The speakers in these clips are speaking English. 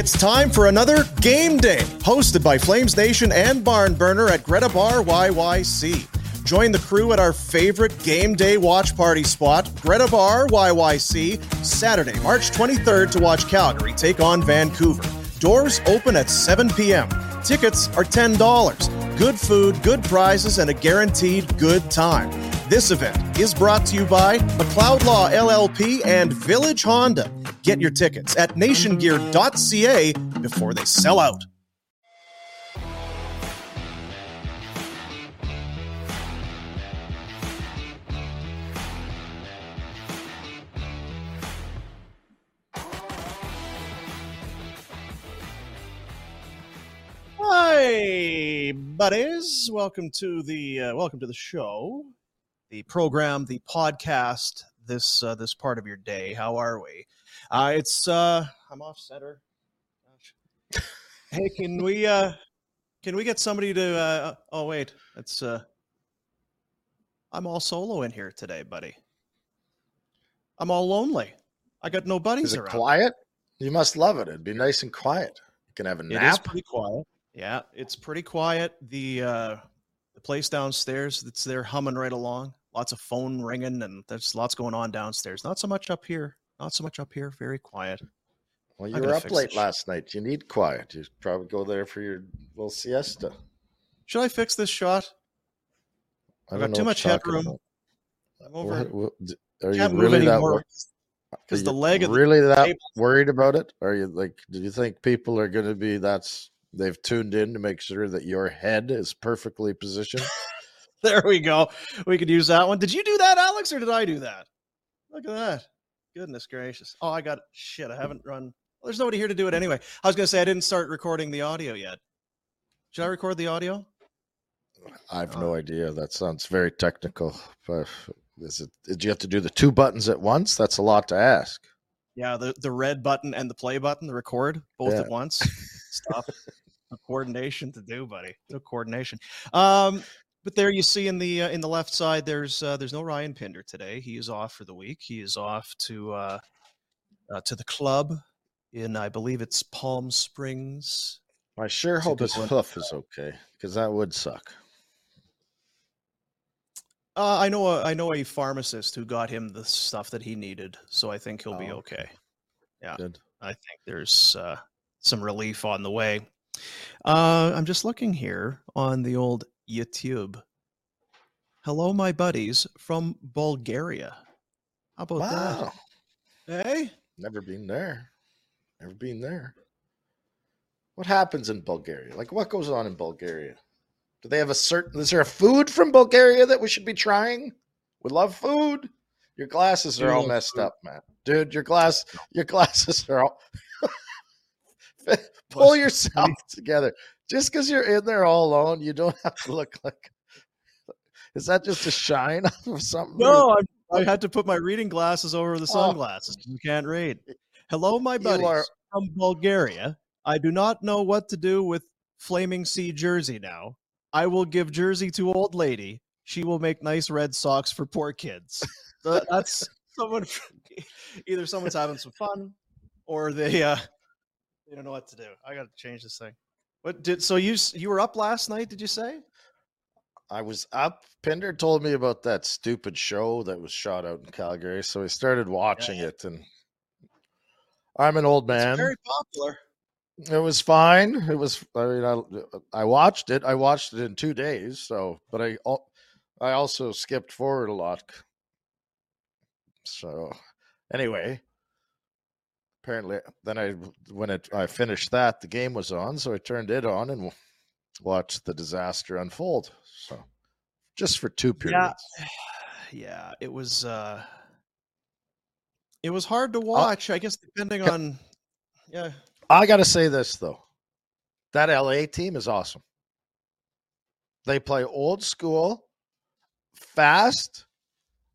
It's time for another game day, hosted by Flames Nation and Barn Burner at Greta Bar YYC. Join the crew at our favorite game day watch party spot, Greta Bar YYC, Saturday, March 23rd to watch Calgary take on Vancouver. Doors open at 7 p.m. Tickets are $10. Good food, good prizes, and a guaranteed good time. This event is brought to you by McLeod Law LLP and Village Honda. Get your tickets at nationgear.ca before they sell out. Hi, buddies. Welcome to the uh, welcome to the show, the program, the podcast. This uh, this part of your day. How are we? Uh, it's uh, I'm off center. Gosh. Hey, can we uh, can we get somebody to? Uh, oh wait, it's uh, I'm all solo in here today, buddy. I'm all lonely. I got no buddies Is it around. quiet? You must love it. It'd be nice and quiet. You can have a nap. It is pretty quiet. Yeah, it's pretty quiet. The uh the place downstairs that's there humming right along. Lots of phone ringing and there's lots going on downstairs. Not so much up here. Not so much up here. Very quiet. Well, you were up late last night. You need quiet. You probably go there for your little siesta. Should I fix this shot? I I've got too much headroom. about. I'm over. What- what- are you really that because the leg of the really that table- worried about it? Are you like? Do you think people are going to be? That's they've tuned in to make sure that your head is perfectly positioned. There we go. We could use that one. Did you do that, Alex, or did I do that? Look at that. Goodness gracious. Oh, I got shit. I haven't run. Well, there's nobody here to do it anyway. I was going to say I didn't start recording the audio yet. Should I record the audio? I have Oh. no idea. That sounds very technical. But is it? Did you have to do the two buttons at once? That's a lot to ask. Yeah, the, the red button and the play button, the record, both Yeah. at once. Stuff. Coordination to do, buddy. No coordination. Um, but there you see in the uh, in the left side, there's uh, there's no Ryan Pinder today. He is off for the week. He is off to uh, uh, to the club in I believe it's Palm Springs. I sure It's hope his one. hoof is okay because that would suck. Uh, I know a, I know a pharmacist who got him the stuff that he needed, so I think he'll be Oh, okay. Yeah. Good. I think there's uh, some relief on the way. Uh, I'm just looking here on the old YouTube. Hello, my buddies from Bulgaria. How about Wow. that? Hey, Never been there. Never been there. What happens in Bulgaria? Like, what goes on in Bulgaria? Do they have a certain? Is there a food from Bulgaria that we should be trying? We love food. Your glasses are all messed food. up, man. Dude, your glass, your glasses are all. Pull yourself together. Just because you're in there all alone, you don't have to look like. Is that just a shine of something? no, I'm, I had to put my reading glasses over the Oh. sunglasses. You can't read. Hello, my You buddies are- from Bulgaria. I do not know what to do with Flaming Sea jersey now. I will give jersey to old lady. She will make nice red socks for poor kids. That's someone. Either someone's having some fun, or they uh, they don't know what to do. I got to change this thing. What did so you you were up last night? Did you say? I was up. Pinder told me about that stupid show that was shot out in Calgary, so I started watching it, and I'm an old It's man. very popular. It was fine. It was. I mean, I, I watched it. I watched it in two days. So, but I I also skipped forward a lot. So, anyway, apparently, then I when it I finished that, the game was on, so I turned it on and watched the disaster unfold. So, just for two periods. yeah it was uh it was hard to watch i guess depending ca- on yeah I got to say this though. That LA team is awesome. They play old school, fast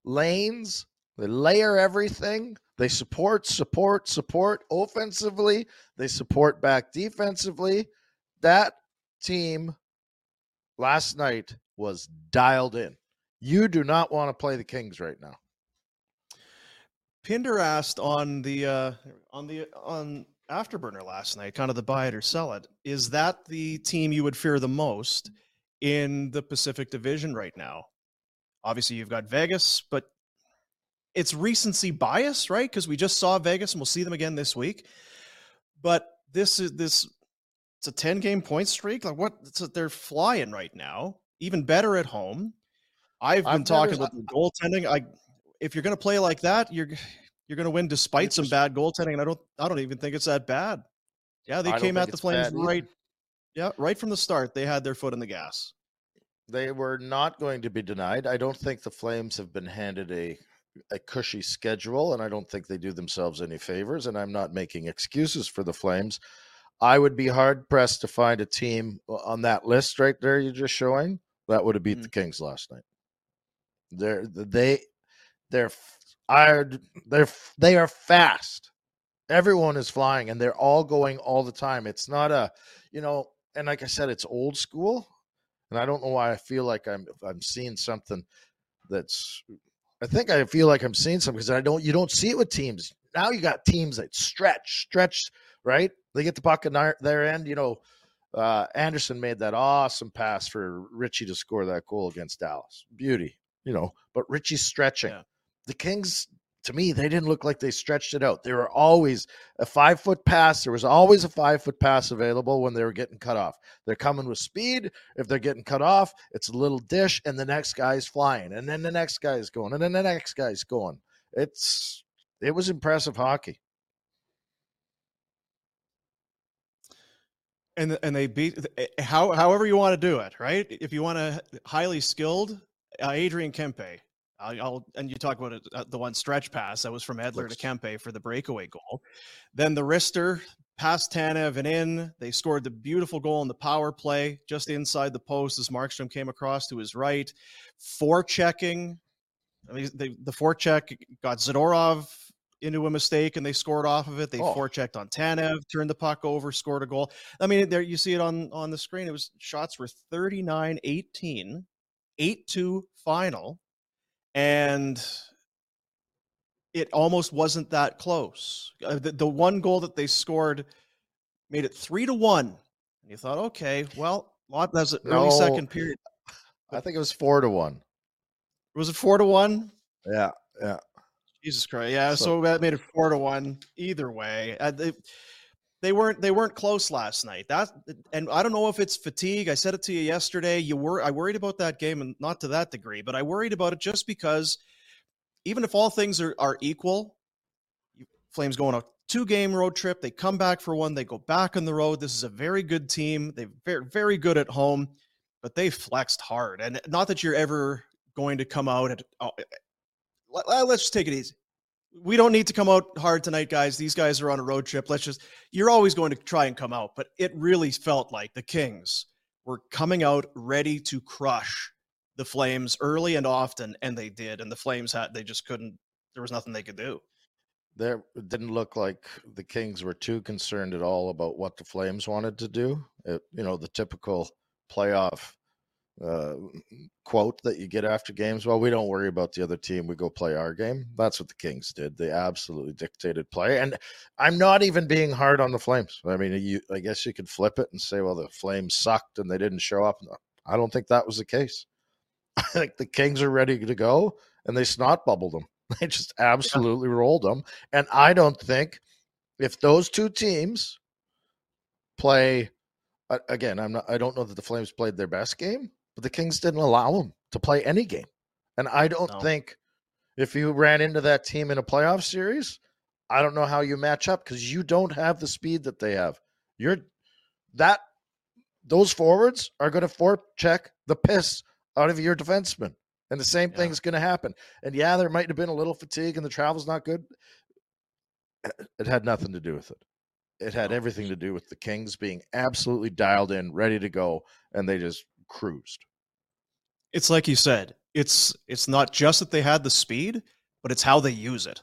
lanes. They layer everything. They support, support, support offensively. They support back defensively. That team last night was dialed in. You do not want to play the Kings right now. pinder asked on the uh on the on afterburner last night, kind of the buy it or sell it. Is that the team you would fear the most in the Pacific Division right now? Obviously, you've got Vegas, but it's recency bias, right? Because we just saw Vegas and we'll see them again this week. But this is this it's a 10 game point streak. Like what a, they're flying right now, even better at home. I've been I've talking about the goaltending. I if you're going to play like that, you're you're going to win despite some bad goaltending, and I don't I don't even think it's that bad. Yeah, they I came at the Flames right. Yeah, right from the start, they had their foot in the gas. They were not going to be denied. I don't think the Flames have been handed a a cushy schedule, and I don't think they do themselves any favors. And I'm not making excuses for the Flames. I would be hard pressed to find a team on that list right there you're just showing that would have beat mm-hmm. the Kings last night. They're they they're are they're they are fast. Everyone is flying and they're all going all the time. It's not a, you know, and like I said, it's old school. And I don't know why I feel like I'm I'm seeing something that's I think I feel like I'm seeing some because I don't you don't see it with teams. Now you got teams that stretch, stretch, right? They get the puck in their, their end, you know. Uh, Andersson made that awesome pass for Ritchie to score that goal against Dallas. Beauty, you know, but Ritchie's stretching. Yeah the Kings, to me, they didn't look like they stretched it out. There were always a five foot pass. There was always a five foot pass available when they were getting cut off. They're coming with speed. If they're getting cut off, it's a little dish, and the next guy's flying, and then the next guy's going, and then the next guy's going. It's it was impressive hockey. and and they beat eh, how however you want to do it, right? If you want a highly skilled, uh, Adrian Kempe I'll, and you talk about it, uh, the one stretch pass that was from Edler to Kempe for the breakaway goal. Then the wrister past Tanev and in. They scored the beautiful goal in the power play just inside the post as Markstrom came across to his right. Forechecking. I mean, they, the forecheck got Zadorov into a mistake and they scored off of it. They oh. forechecked on Tanev, turned the puck over, scored a goal. I mean, there you see it on on the screen. It was shots were 39-18, 8-2 final and it almost wasn't that close. Uh, the, the, one goal that they scored made it three to one, and you thought, okay, well, lot that's an no, early second period. I think it was four to one. Was it four to one? Yeah, yeah. Jesus Christ, yeah. So, so that made it four to one. Either way, uh, they, they weren't they weren't close last night. That and I don't know if it's fatigue. I said it to you yesterday. You were I worried about that game and not to that degree, but I worried about it just because even if all things are, are equal, Flames go on a two game road trip. They come back for one. They go back on the road. This is a very good team. They're very, very good at home, but they flexed hard. And not that you're ever going to come out at. Oh, eh, eh, let's just take it easy we don't need to come out hard tonight, guys. These guys are on a road trip. Let's just, you're always going to try and come out. But it really felt like the Kings were coming out ready to crush the Flames early and often. And they did. And the Flames had, they just couldn't, there was nothing they could do. There didn't look like the Kings were too concerned at all about what the Flames wanted to do. It, you know, the typical playoff uh, quote that you get after games. Well, we don't worry about the other team. We go play our game. That's what the Kings did. They absolutely dictated play. And I'm not even being hard on the Flames. I mean, you, I guess you could flip it and say, well, the Flames sucked and they didn't show up. I don't think that was the case. I think the Kings are ready to go and they snot bubbled them. They just absolutely yeah. rolled them. And I don't think if those two teams play again, I'm not I don't know that the Flames played their best game, but the Kings didn't allow them to play any game. And I don't no. think if you ran into that team in a playoff series, I don't know how you match up because you don't have the speed that they have. You're that those forwards are going to forecheck the piss out of your defenseman. And the same yeah. thing's going to happen. And yeah, there might have been a little fatigue and the travel's not good. It had nothing to do with it. It had everything to do with the Kings being absolutely dialed in, ready to go, and they just cruised. It's like you said, it's it's not just that they had the speed, but it's how they use it.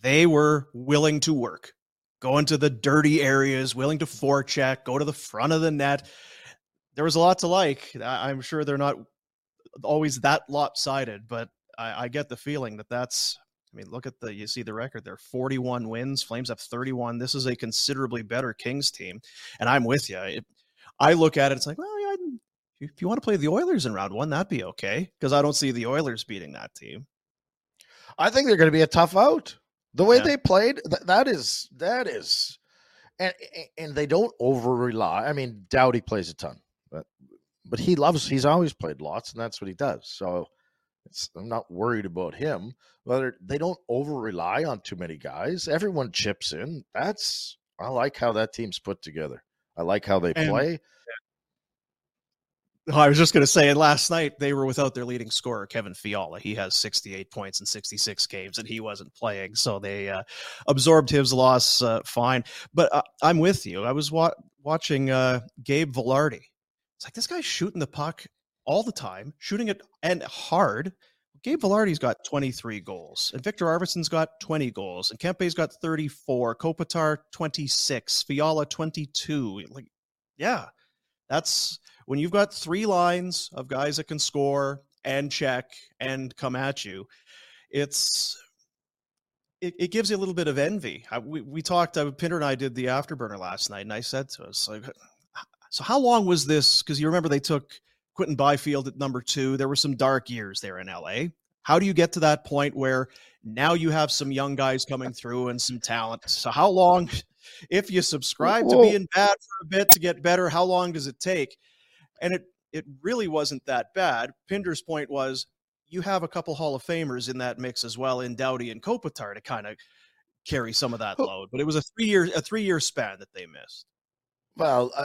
They were willing to work, go into the dirty areas, willing to forecheck, go to the front of the net. There was a lot to like. I'm sure they're not always that lopsided, but I, I get the feeling that that's I mean, look at the you see the record there 41 wins, Flames have 31. This is a considerably better Kings team. And I'm with you. It, I look at it, it's like, well, yeah, if you want to play the Oilers in round one, that'd be okay because I don't see the Oilers beating that team. I think they're going to be a tough out. The way yeah. they played, th- that is that is, and and they don't over rely. I mean, Doughty plays a ton, but but he loves. He's always played lots, and that's what he does. So I'm not worried about him. Whether they don't over rely on too many guys, everyone chips in. That's I like how that team's put together. I like how they and, play. Oh, I was just going to say, last night they were without their leading scorer, Kevin Fiala. He has 68 points in 66 games, and he wasn't playing, so they uh, absorbed his loss uh, fine. But uh, I'm with you. I was wa- watching uh, Gabe Vilardi. It's like this guy's shooting the puck all the time, shooting it and hard. Gabe Vilardi's got 23 goals, and Viktor Arvidsson's got 20 goals, and Kempe's got 34, Kopitar 26, Fiala 22. Like, yeah, that's when you've got three lines of guys that can score and check and come at you, it's it, it gives you a little bit of envy. I, we we talked. Uh, Pinder and I did the afterburner last night, and I said to us like, so how long was this? Because you remember they took Quinton Byfield at number two. There were some dark years there in LA. How do you get to that point where now you have some young guys coming through and some talent? So how long, if you subscribe to being bad for a bit to get better, how long does it take? And it it really wasn't that bad. Pinder's point was you have a couple Hall of Famers in that mix as well in Doughty and Kopitar to kind of carry some of that load. But it was a three year a three year span that they missed. Well, uh,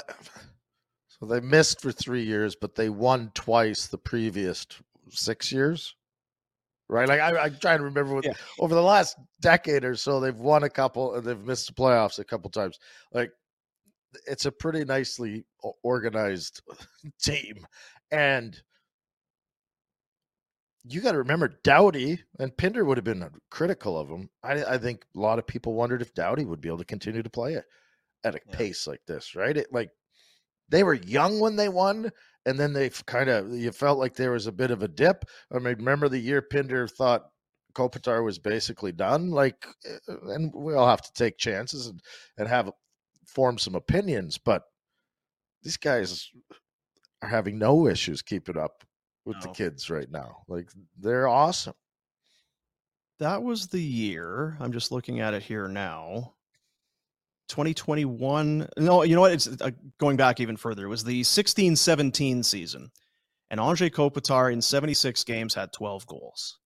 so they missed for three years, but they won twice the previous six years. Right, like I, am trying to remember what yeah. over the last decade or so they've won a couple and they've missed the playoffs a couple times. Like it's a pretty nicely organized team. And you got to remember Doughty and Pinder would have been critical of him. I, I, think a lot of people wondered if Doughty would be able to continue to play it at a yeah. pace like this, right? It like they were young when they won, and then they kind of you felt like there was a bit of a dip. I mean, remember the year Pinder thought Kopitar was basically done, like, eh, and we all have to take chances and and have form some opinions, but these guys are having no issues keeping up with no. the kids right now. Like they're awesome. That was the year. I'm just looking at it here now. 2021. No, you know what? It's uh, going back even further. It was the 16 17 season. And Anze Kopitar in 76 games had 12 goals.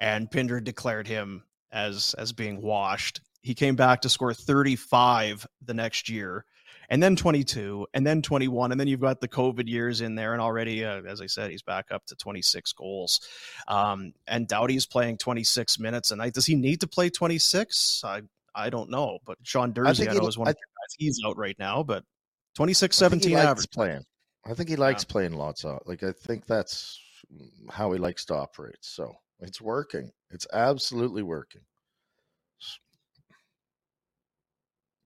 And Pinder declared him as as being washed he came back to score 35 the next year, and then 22, and then 21, and then you've got the COVID years in there, and already, uh, as I said, he's back up to 26 goals. Um, and Doughty's playing 26 minutes a night. Does he need to play 26? I I don't know, but Sean Durzi, I, I know, is one I, of the guys. He's out right now, but 26 17 average. playing. I think he likes yeah. playing lots of like I think that's how he likes to operate. So it's working. It's absolutely working.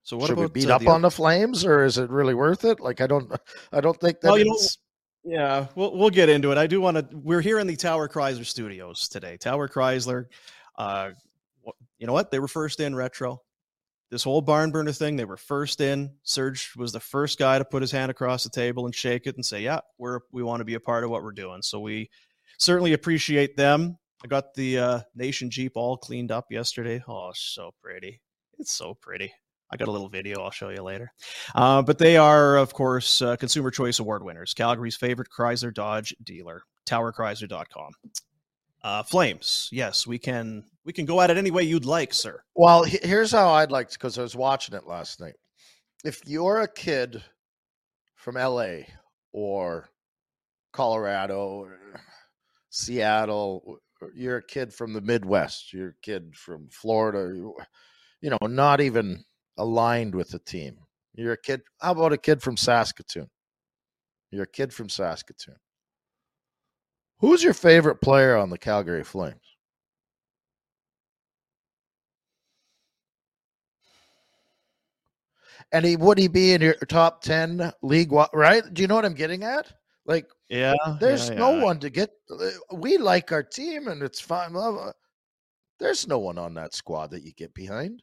So what Should about, we beat uh, up on the Flames, or is it really worth it? Like I don't, I don't think that. Well, you know, yeah, we'll we'll get into it. I do want to. We're here in the Tower Chrysler Studios today. Tower Chrysler, uh, you know what? They were first in retro. This whole barn burner thing, they were first in. Serge was the first guy to put his hand across the table and shake it and say, "Yeah, we're we want to be a part of what we're doing." So we certainly appreciate them. I got the uh, Nation Jeep all cleaned up yesterday. Oh, so pretty! It's so pretty. I got a little video I'll show you later. Uh, but they are, of course, uh, Consumer Choice Award winners. Calgary's favorite Chrysler Dodge dealer, towerchrysler.com. Uh, Flames, yes, we can we can go at it any way you'd like, sir. Well, here's how I'd like to, because I was watching it last night. If you're a kid from LA or Colorado or Seattle, you're a kid from the Midwest, you're a kid from Florida, you know, not even aligned with the team. You're a kid. How about a kid from Saskatoon? You're a kid from Saskatoon. Who's your favorite player on the Calgary Flames? And he would he be in your top 10 league right? Do you know what I'm getting at? Like yeah, there's yeah, no yeah. one to get we like our team and it's fine. There's no one on that squad that you get behind.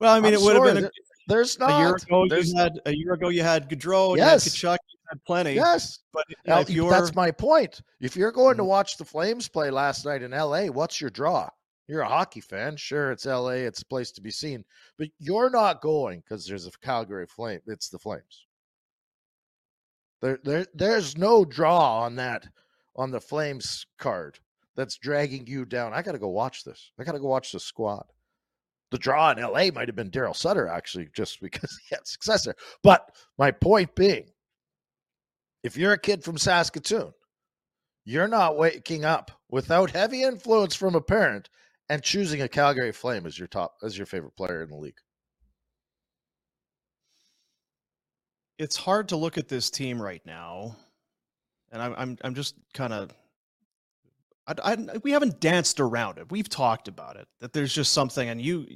Well, I mean, I'm it would have been a, there's not. a year ago. There's- You had a year ago. You had Gaudreau. Yes. You had Tkachuk. You had plenty. yes. But you're that's my point. If you're going to Mhm. watch the Flames play last night in LA, what's your draw? You're a hockey fan. Sure, it's LA, it's a place to be seen, but you're not going because there's a Calgary Flame. It's the Flames. There, there, there's no draw on that on the Flames card that's dragging you down. I got to go watch this. I got to go watch the squad. The draw in LA might have been Daryl Sutter, actually, just because he had success there. But my point being, if you're a kid from Saskatoon, you're not waking up without heavy influence from a parent and choosing a Calgary Flame as your top as your favorite player in the league. it's hard to look at this team right now, and I'm I'm I'm just kind of. I, I, we haven't danced around it. We've talked about it. That there's just something, and you,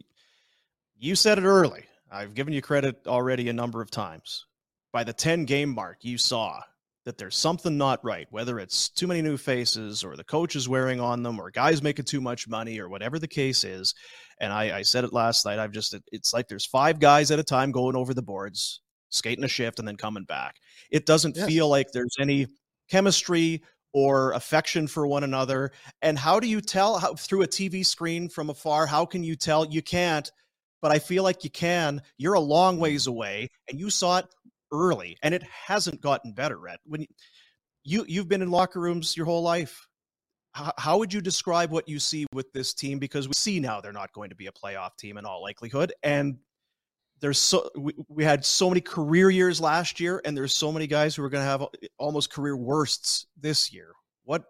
you said it early. I've given you credit already a number of times. By the 10 game mark, you saw that there's something not right. Whether it's too many new faces, or the coach is wearing on them, or guys making too much money, or whatever the case is. And I, I said it last night. I've just it's like there's five guys at a time going over the boards skating a shift and then coming back. It doesn't feel like there's any chemistry or affection for one another. And how do you tell how, through a TV screen from afar? How can you tell? You can't, but I feel like you can. You're a long mm. ways away, and you saw it early, and it hasn't gotten better. Rhett, when you, you you've been in locker rooms your whole life. How, how would you describe what you see with this team? Because we see now they're not going to be a playoff team in all likelihood, and there's so we, we had so many career years last year and there's so many guys who are going to have almost career worsts this year what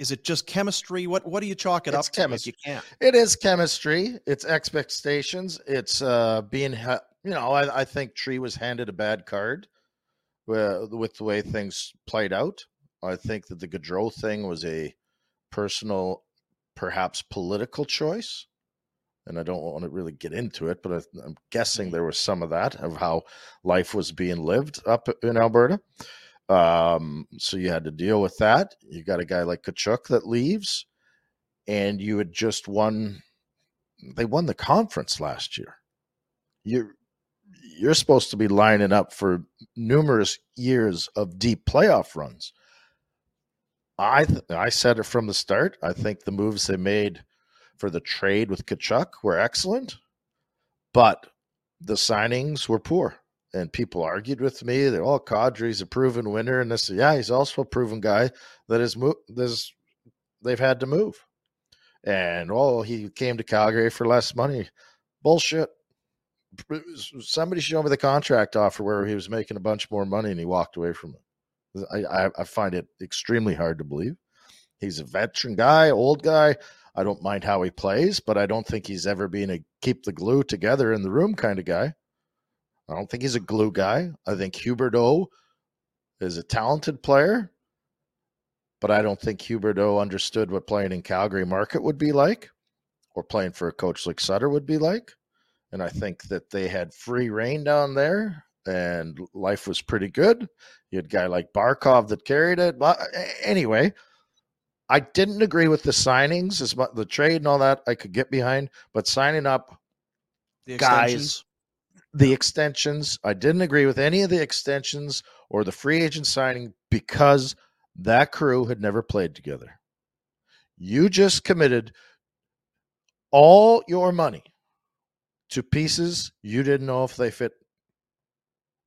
is it just chemistry what what do you chalk it It's up to if chemistry. you can't It is chemistry. It's expectations. It's uh being ha- you know I, I think Tree was handed a bad card with, with the way things played out. I think that the Gaudreau thing was a personal, perhaps political choice. And I don't want to really get into it, but I, I'm guessing there was some of that of how life was being lived up in Alberta. Um, so you had to deal with that. You got a guy like Tkachuk that leaves, and you had just won. They won the conference last year. You're you're supposed to be lining up for numerous years of deep playoff runs. I th- I said it from the start. I think the moves they made for the trade with Tkachuk were excellent, but the signings were poor. And people argued with me that oh, Kadri's a proven winner, and this yeah, he's also a proven guy that is mo- this they've had to move. And oh, he came to Calgary for less money. Bullshit. Somebody showed me the contract offer where he was making a bunch more money and he walked away from it. I, I find it extremely hard to believe. He's a veteran guy, old guy. I don't mind how he plays, but I don't think he's ever been a keep the glue together in the room kind of guy. I don't think he's a glue guy. I think Huberdeau is a talented player, but I don't think Huberdeau understood what playing in Calgary market would be like or playing for a coach like Sutter would be like. And I think that they had free reign down there and life was pretty good. You had a guy like Barkov that carried it. But anyway, I didn't agree with the signings as much the trade and all that I could get behind, but signing up the guys, the extensions, I didn't agree with any of the extensions or the free agent signing because that crew had never played together. You just committed all your money to pieces you didn't know if they fit.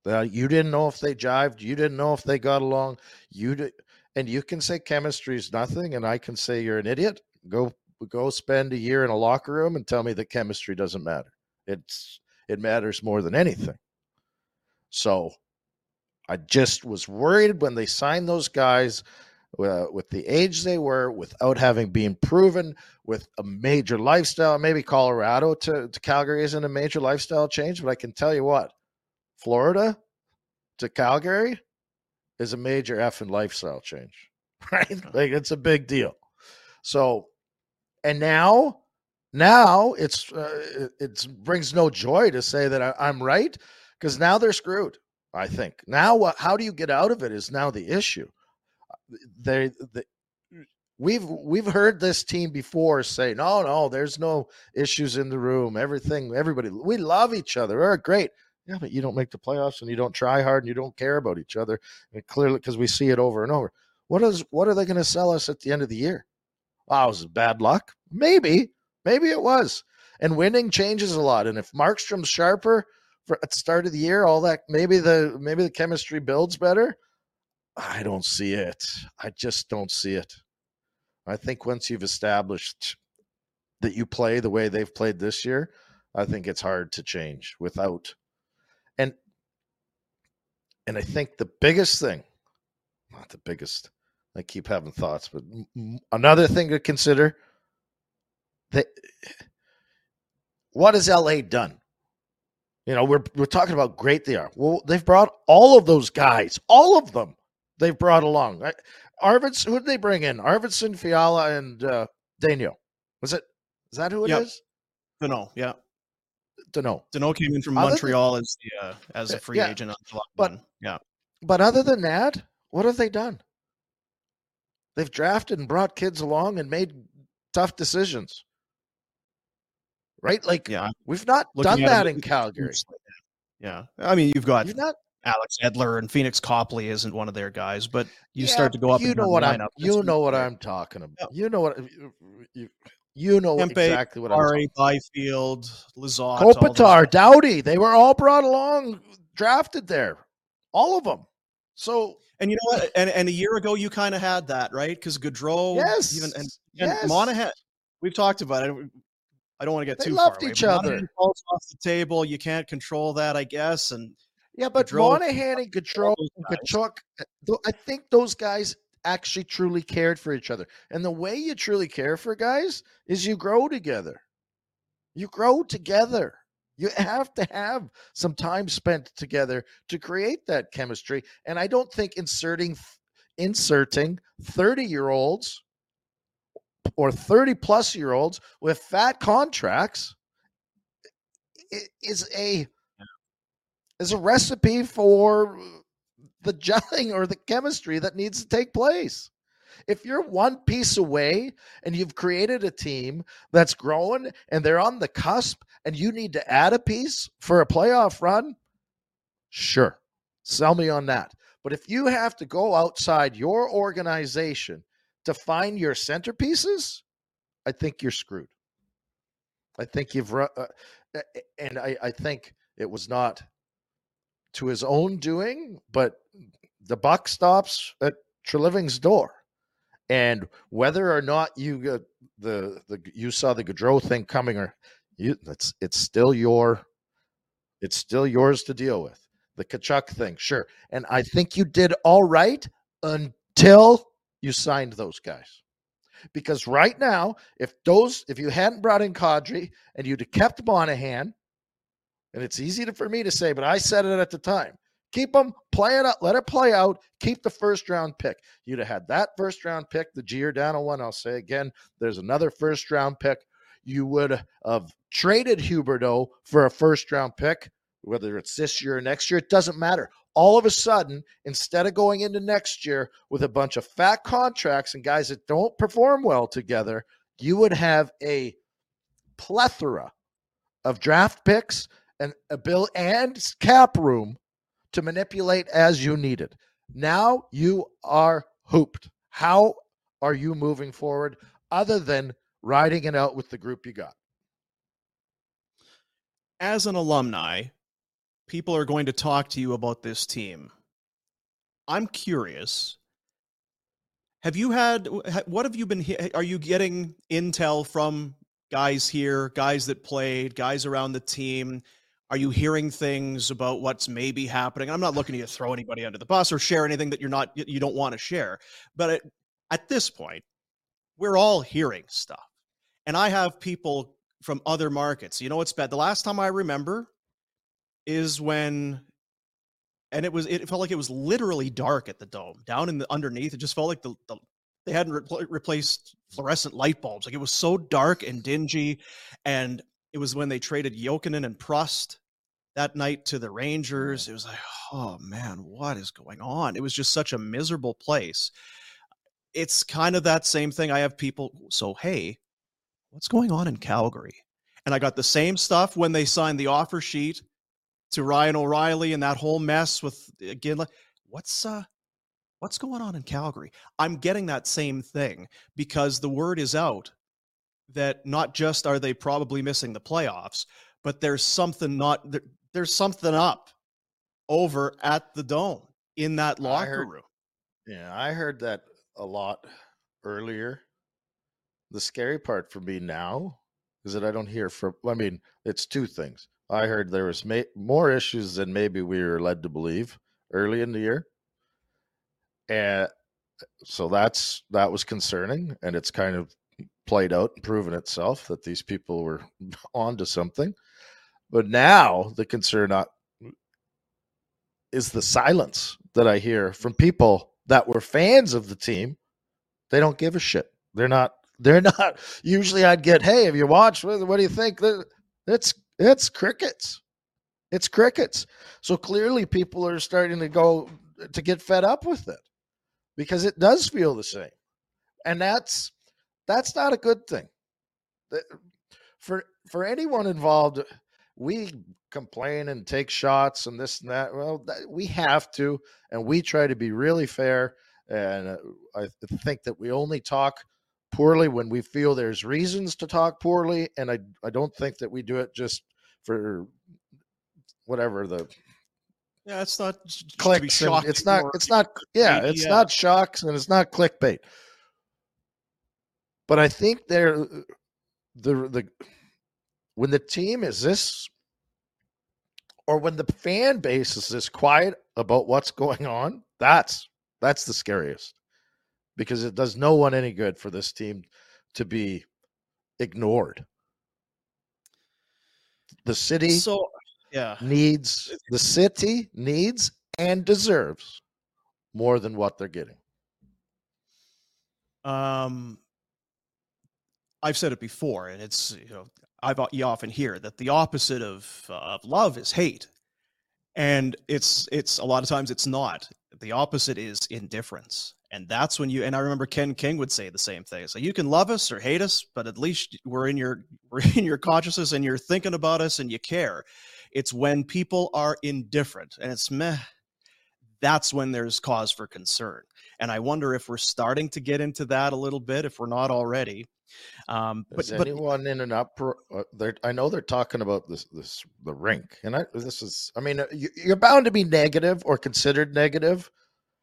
You didn't know if they jived. You didn't know if they got along. You did, and you can say chemistry is nothing, and I can say you're an idiot. Go go spend a year in a locker room and tell me that chemistry doesn't matter. It's it matters more than anything. So I just was worried when they signed those guys uh, with the age they were, without having been proven, with a major lifestyle. Maybe Colorado to, to Calgary isn't a major lifestyle change, but I can tell you what, Florida to Calgary is a major f effing lifestyle change, right? Like it's a big deal. So, and now now it's uh, it, brings no joy to say that I, I'm right because now they're screwed. I think now what? How do you get out of it is now the issue. They, they We've we've heard this team before say, no, no, there's no issues in the room. Everything, everybody, we love each other. We're great. Yeah, but you don't make the playoffs and you don't try hard and you don't care about each other. And clearly, because we see it over and over. What is what are they going to sell us at the end of the year? Wow, was it bad luck? Maybe, maybe it was. And winning changes a lot. And if Markstrom's sharper for at the start of the year, all that maybe the maybe the chemistry builds better. I don't see it. I just don't see it. I think once you've established that you play the way they've played this year, I think it's hard to change without. And I think the biggest thing, not the biggest, I keep having thoughts, but another thing to consider that what has LA done? You know, we're we're talking about great they are. Well, they've brought all of those guys, all of them. They've brought along. Arvids, who did they bring in? Arvidsson, Fiala, and uh, Daniel. Was it? Is that who it yep. is? No, yeah. Danault. Danault came in from other Montreal than, as the uh, as a free yeah, agent on July but, 1. Yeah. But other than that, what have they done? They've drafted and brought kids along and made tough decisions. Right? Like yeah. we've not done that in Calgary. Yeah. I mean, you've got you've not Alex Edler and Pheonix Copley isn't one of their guys, but you yeah, start to go up. You know what I'm. You know what I'm talking about. Yeah. You know what. You, you know Kempe, exactly what Ari, I'm Byfield, Lizotte, Kopitar, Doughty. They were all brought along, drafted there, all of them. So and you know what? And and a year ago, you kind of had that, right? Because Gaudreau, yes, even and, and yes. Monahan. We've talked about it. I don't want to get they too loved each other. Falls off the table. You can't control that, I guess. And yeah, but Gaudreau, Monahan and Gaudreau, Tkachuk, uh, I think those guys actually truly cared for each other. And the way you truly care for guys is you grow together. You grow together. You mm. have to have some time spent together to create that chemistry. And I don't think inserting inserting 30 year olds or 30 plus year olds with fat contracts is a is a recipe for the gelling or the chemistry that needs to take place. If you're one piece away and you've created a team that's growing and they're on the cusp and you need to add a piece for a playoff run, sure, sell me on that. But if you have to go outside your organization to find your centerpieces, I think you're screwed. I think you've, uh, and I, I think it was not to his own doing, but the buck stops at Treliving's door. And whether or not you get the the you saw the Gaudreau thing coming or you it's it's still your it's still yours to deal with. The Tkachuk thing, sure. And I think you did all right until you signed those guys. Because right now, if those if you hadn't brought in Kadri and you'd have kept Monahan and it's easy to, for me to say, but I said it at the time. Keep them, play it out, let it play out. Keep the first round pick. You'd have had that first round pick, the Giordano one. I'll say again, there's another first round pick. You would have traded Huberdeau for a first round pick, whether it's this year or next year, it doesn't matter. All of a sudden, instead of going into next year with a bunch of fat contracts and guys that don't perform well together, you would have a plethora of draft picks and a bill and cap room to manipulate as you need it. Now you are hooped. How are you moving forward other than riding it out with the group you got? As an alumni, people are going to talk to you about this team. I'm curious. Have you had what have you been are you getting intel from guys here, guys that played, guys around the team? Are you hearing things about what's maybe happening? I'm not looking to throw anybody under the bus or share anything that you're not you don't want to share. But at, at this point, we're all hearing stuff. And I have people from other markets. You know what's bad? The last time I remember is when and it was it felt like it was literally dark at the dome. Down in the underneath, it just felt like the, the they hadn't re- replaced fluorescent light bulbs. Like it was so dark and dingy. And it was when they traded Jokinen and Prust that night to the Rangers. It was like, oh man, what is going on? It was just such a miserable place. it's kind of that same thing. I have people, so hey, what's going on in Calgary? And I got the same stuff when they signed the offer sheet to Ryan O'Reilly and that whole mess with again, what's uh what's going on in Calgary? I'm getting that same thing because the word is out that not just are they probably missing the playoffs, but there's something not there's something up over at the dome in that locker heard, room. Yeah, I heard that a lot earlier. The scary part for me now is that I don't hear from. I mean, it's two things. I heard there was ma- more issues than maybe we were led to believe early in the year, and so that's that was concerning, and it's kind of played out and proven itself that these people were onto something. But now the concern uh, is the silence that I hear from people that were fans of the team. They don't give a shit. They're not. They're not. Usually, I'd get, "Hey, have you watched? What, what do you think?" It's it's crickets. It's crickets. So clearly, people are starting to go to get fed up with it because it does feel the same, and that's that's not a good thing. For for anyone involved, we complain and take shots and this and that. Well, we have to, and we try to be really fair. And uh, I think that we only talk poorly when we feel there's reasons to talk poorly, and I I don't think that we do it just for whatever the yeah, it's not clicks. it's not. It's not. Yeah, it's not shocks and it's not clickbait. But I think there, the the when the team is this, or when the fan base is this quiet about what's going on, that's that's the scariest because it does no one any good for this team to be ignored. The city so yeah needs the city needs and deserves more than what they're getting. Um I've said it before, and it's you know I've you often hear that the opposite of uh, of love is hate, and it's it's a lot of times it's not. The opposite is indifference, and that's when you and I remember Ken King would say the same thing. So you can love us or hate us, but at least we're in your we're in your consciousness and you're thinking about us and you care. It's when people are indifferent and it's meh. That's when there's cause for concern. And I wonder if we're starting to get into that a little bit, if we're not already. Um, but, is anyone but, in an up? Uh, I know they're talking about this, this the rink, and I this is. I mean, uh, you, you're bound to be negative or considered negative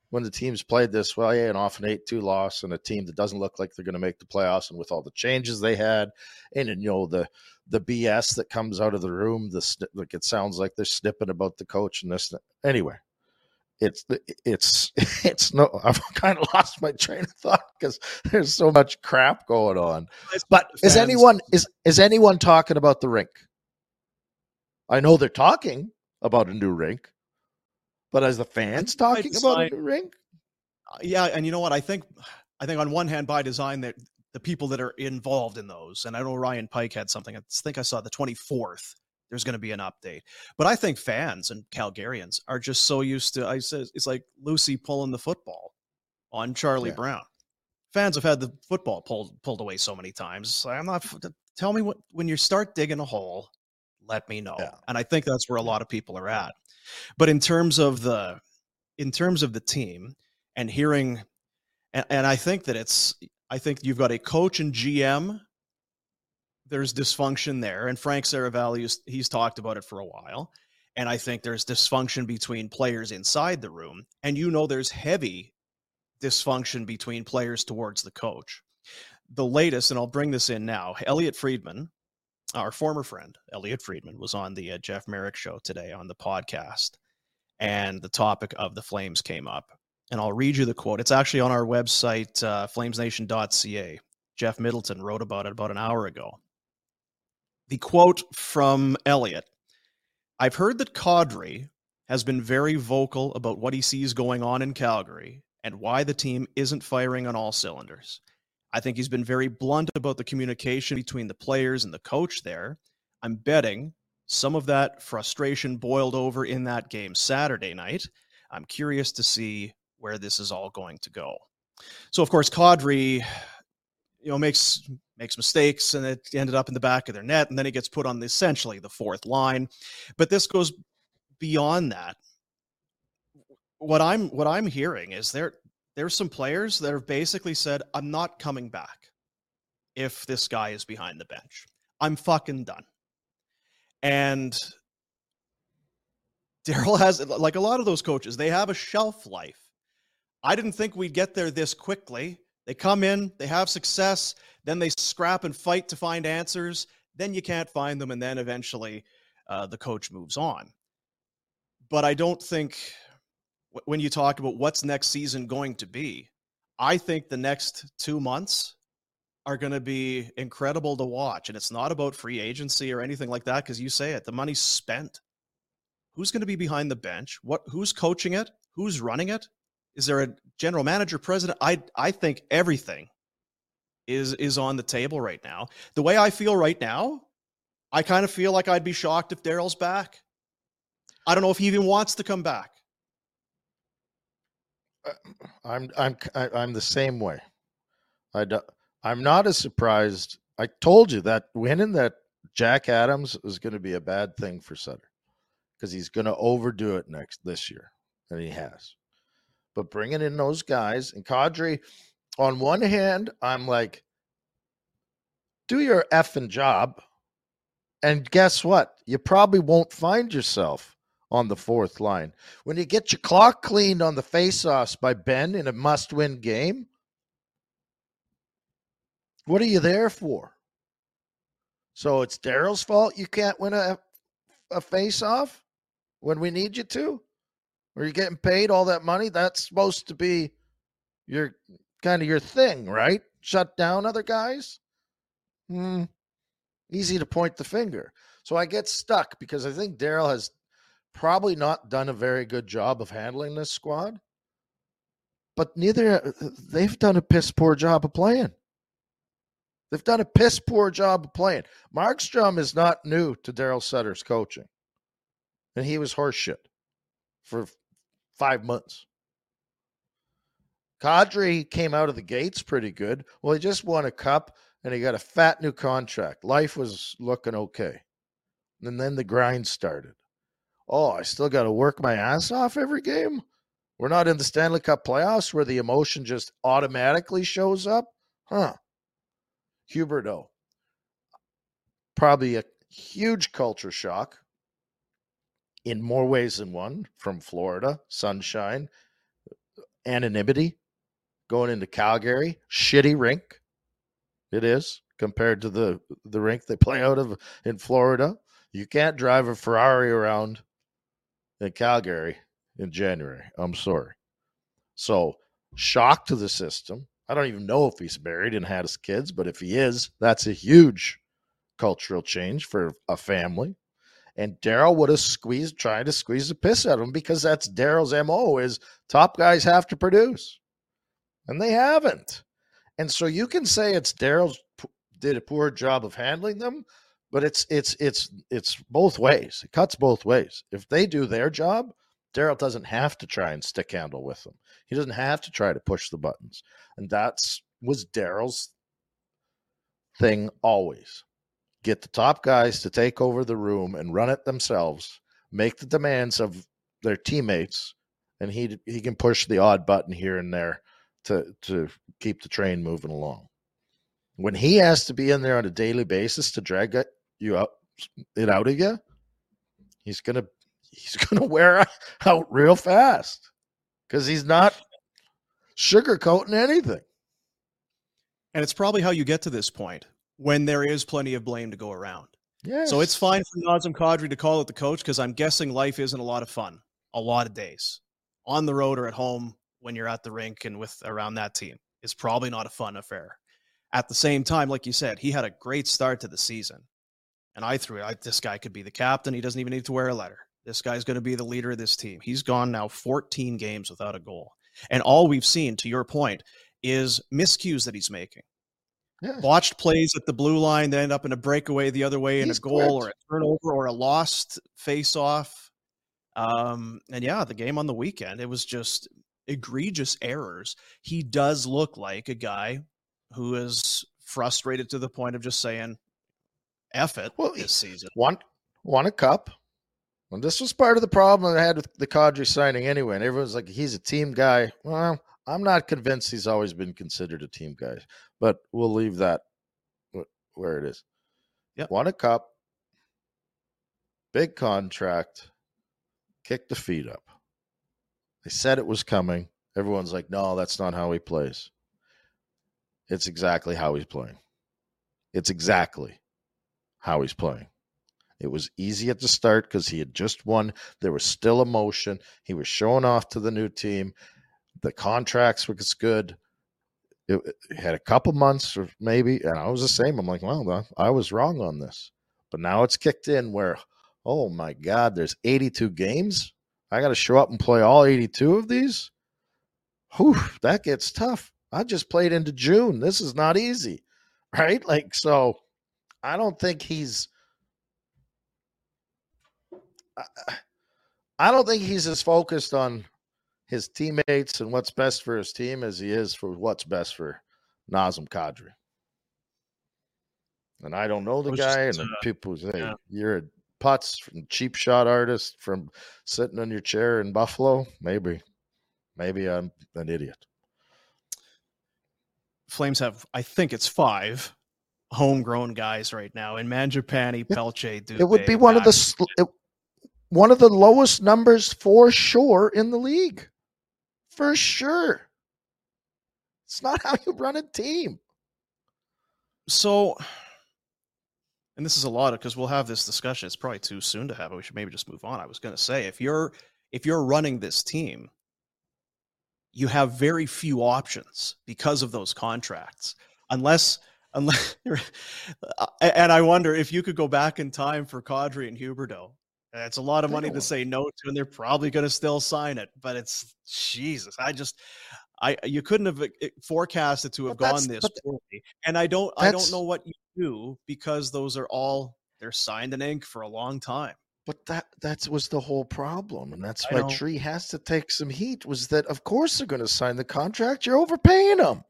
when the team's played this way and off an eight-two loss and a team that doesn't look like they're going to make the playoffs, and with all the changes they had, and, and you know the the BS that comes out of the room, the like it sounds like they're snipping about the coach and this. Anyway, it's the it's it's no i've kind of lost my train of thought because there's so much crap going on. But is anyone is is anyone talking about the rink? I know they're talking about a new rink but as the fans talking about a new rink? Uh, yeah and you know what? I think i think on one hand by design that the people that are involved in those and i know ryan pike had something i think i saw the 24th there's going to be an update. But I think fans and Calgarians are just so used to. I said it's like Lucy pulling the football on Charlie yeah. Brown. Fans have had the football pulled pulled away so many times. I'm not. Tell me what when you start digging a hole, let me know. Yeah. And I think that's where a lot of people are at. But in terms of the in terms of the team and hearing, and, and I think that it's. I think you've got a coach and GM there's dysfunction there, and Frank Seravalli he's talked about it for a while. And I think there's dysfunction between players inside the room, and you know there's heavy dysfunction between players towards the coach. The latest, and I'll bring this in now. Elliotte Friedman, our former friend Elliotte Friedman, was on the uh, Jeff Marek show today on the podcast, and the topic of the Flames came up. And I'll read you the quote. It's actually on our website, uh, flamesnation.ca. Jeff Middleton wrote about it about an hour ago the quote from Elliotte I've heard that Kadri has been very vocal about what he sees going on in Calgary and why the team isn't firing on all cylinders. I think he's been very blunt about the communication between the players and the coach there. I'm betting some of that frustration boiled over in that game Saturday night. I'm curious to see where this is all going to go. So of course, Kadri, you know, makes makes mistakes and it ended up in the back of their net, and then he gets put on the, essentially the fourth line. But this goes beyond that. What I'm what I'm hearing is there there's some players that have basically said, I'm not coming back if this guy is behind the bench. I'm fucking done. And Daryl has like a lot of those coaches, they have a shelf life. I didn't think we'd get there this quickly. They come in, they have success, then they scrap and fight to find answers. Then you can't find them, and then eventually uh, the coach moves on. But I don't think when you talk about what's next season going to be, I think the next two months are going to be incredible to watch. And it's not about free agency or anything like that because you say it, the money's spent. Who's going to be behind the bench? What who's coaching it? Who's running it? Is there a general manager, president? I I think everything is is on the table right now. The way I feel right now, I kind of feel like I'd be shocked if Daryl's back. I don't know if he even wants to come back. Uh, I'm I'm I'm the same way. I do, I'm not as surprised. I told you that winning that Jack Adams is going to be a bad thing for Sutter because he's going to overdo it next this year, and he has. But bringing in those guys and Kadri, on one hand, I'm like, do your effing job. And guess what? You probably won't find yourself on the fourth line. When you get your clock cleaned on the faceoffs by Ben in a must win game, what are you there for? So it's Daryl's fault you can't win a, a face off when we need you to? Or you getting paid all that money? That's supposed to be your kind of your thing, right? Shut down other guys? Hmm. Easy to point the finger. So I get stuck because I think Daryl has probably not done a very good job of handling this squad. But neither they've done a piss poor job of playing. They've done a piss poor job of playing. Markstrom is not new to Daryl Sutter's coaching. And he was horseshit for five months. Kadri came out of the gates pretty good. Well, he just won a cup and he got a fat new contract. Life was looking okay. And then the grind started. Oh, I still got to work my ass off every game. We're not in the Stanley Cup playoffs where the emotion just automatically shows up. Huh. Huberdeau. Probably a huge culture shock in more ways than one from Florida, sunshine, anonymity, going into Calgary, shitty rink. It is compared to the the rink they play out of in Florida. You can't drive a Ferrari around in Calgary in January. I'm sorry. So, shock to the system. I don't even know if he's married and had his kids, but if he is, that's a huge cultural change for a family. And Daryl would have squeezed, trying to squeeze the piss out of him because that's Daryl's MO is top guys have to produce. And they haven't. And so you can say it's Daryl's did a poor job of handling them, but it's it's it's it's both ways. It cuts both ways. If they do their job, Daryl doesn't have to try and stick handle with them. He doesn't have to try to push the buttons. And that's was Daryl's thing always. Get the top guys to take over the room and run it themselves, make the demands of their teammates, and he he can push the odd button here and there to to keep the train moving along. When he has to be in there on a daily basis to drag you out it out of you, he's gonna he's gonna wear out real fast because he's not sugarcoating anything. And it's probably how you get to this point when there is plenty of blame to go around. Yes. So it's fine for Nazem Kadri to call it the coach because I'm guessing life isn't a lot of fun a lot of days on the road or at home when you're at the rink and with around that team. It's probably not a fun affair. At the same time, like you said, he had a great start to the season. And I threw it. this guy could be the captain. He doesn't even need to wear a letter. This guy's going to be the leader of this team. He's gone now 14 games without a goal. And all we've seen, to your point, is miscues that he's making. Yeah. Watched plays at the blue line that end up in a breakaway the other way in a goal or a turnover or a lost face off. Um, and yeah, the game on the weekend, it was just egregious errors, he does look like a guy who is frustrated to the point of just saying, F it well, this season. Won, won a cup. And this was part of the problem I had with the Kadri signing anyway. And everyone's like, he's a team guy. Well, I'm not convinced he's always been considered a team guy, but we'll leave that where it is. Yep. Won a cup, big contract, kicked the feet up. They said it was coming. Everyone's like, no, that's not how he plays. It's exactly how he's playing. It's exactly how he's playing. It was easy at the start because he had just won. There was still emotion. He was showing off to the new team. The contracts was good. It, it had a couple months or maybe, and I was the same. I'm like, well, I was wrong on this. But now it's kicked in where, oh my God, there's 82 games. I got to show up and play all 82 of these. Whew, that gets tough. I just played into June. This is not easy, right? Like, so I don't think he's. I don't think he's as focused on his teammates and what's best for his team as he is for what's best for Nazem Kadri. And I don't know the guy, just, and uh, people say yeah. you're a putts from cheap shot artist from sitting in your chair in Buffalo. Maybe, maybe I'm an idiot. Flames have, I think it's five homegrown guys right now, and Mangiapane, Pelche, Dubé, It would be one of the it, one of the lowest numbers for sure in the league, for sure. It's not how you run a team. So and this is a lot of because we'll have this discussion. It's probably too soon to have it. We should maybe just move on. I was going to say if you're if you're running this team, you have very few options because of those contracts, unless unless. Uh, and I wonder if you could go back in time for Kadri and Huberdeau. It's a lot of money to say no to, and they're probably going to still sign it. But it's Jesus. I just I you couldn't have forecasted to have gone this poorly. And I don't I don't know what you do because those are all they're signed in ink for a long time. But that that was the whole problem, and that's why Tree has to take some heat. Was that of course they're going to sign the contract? You're overpaying them.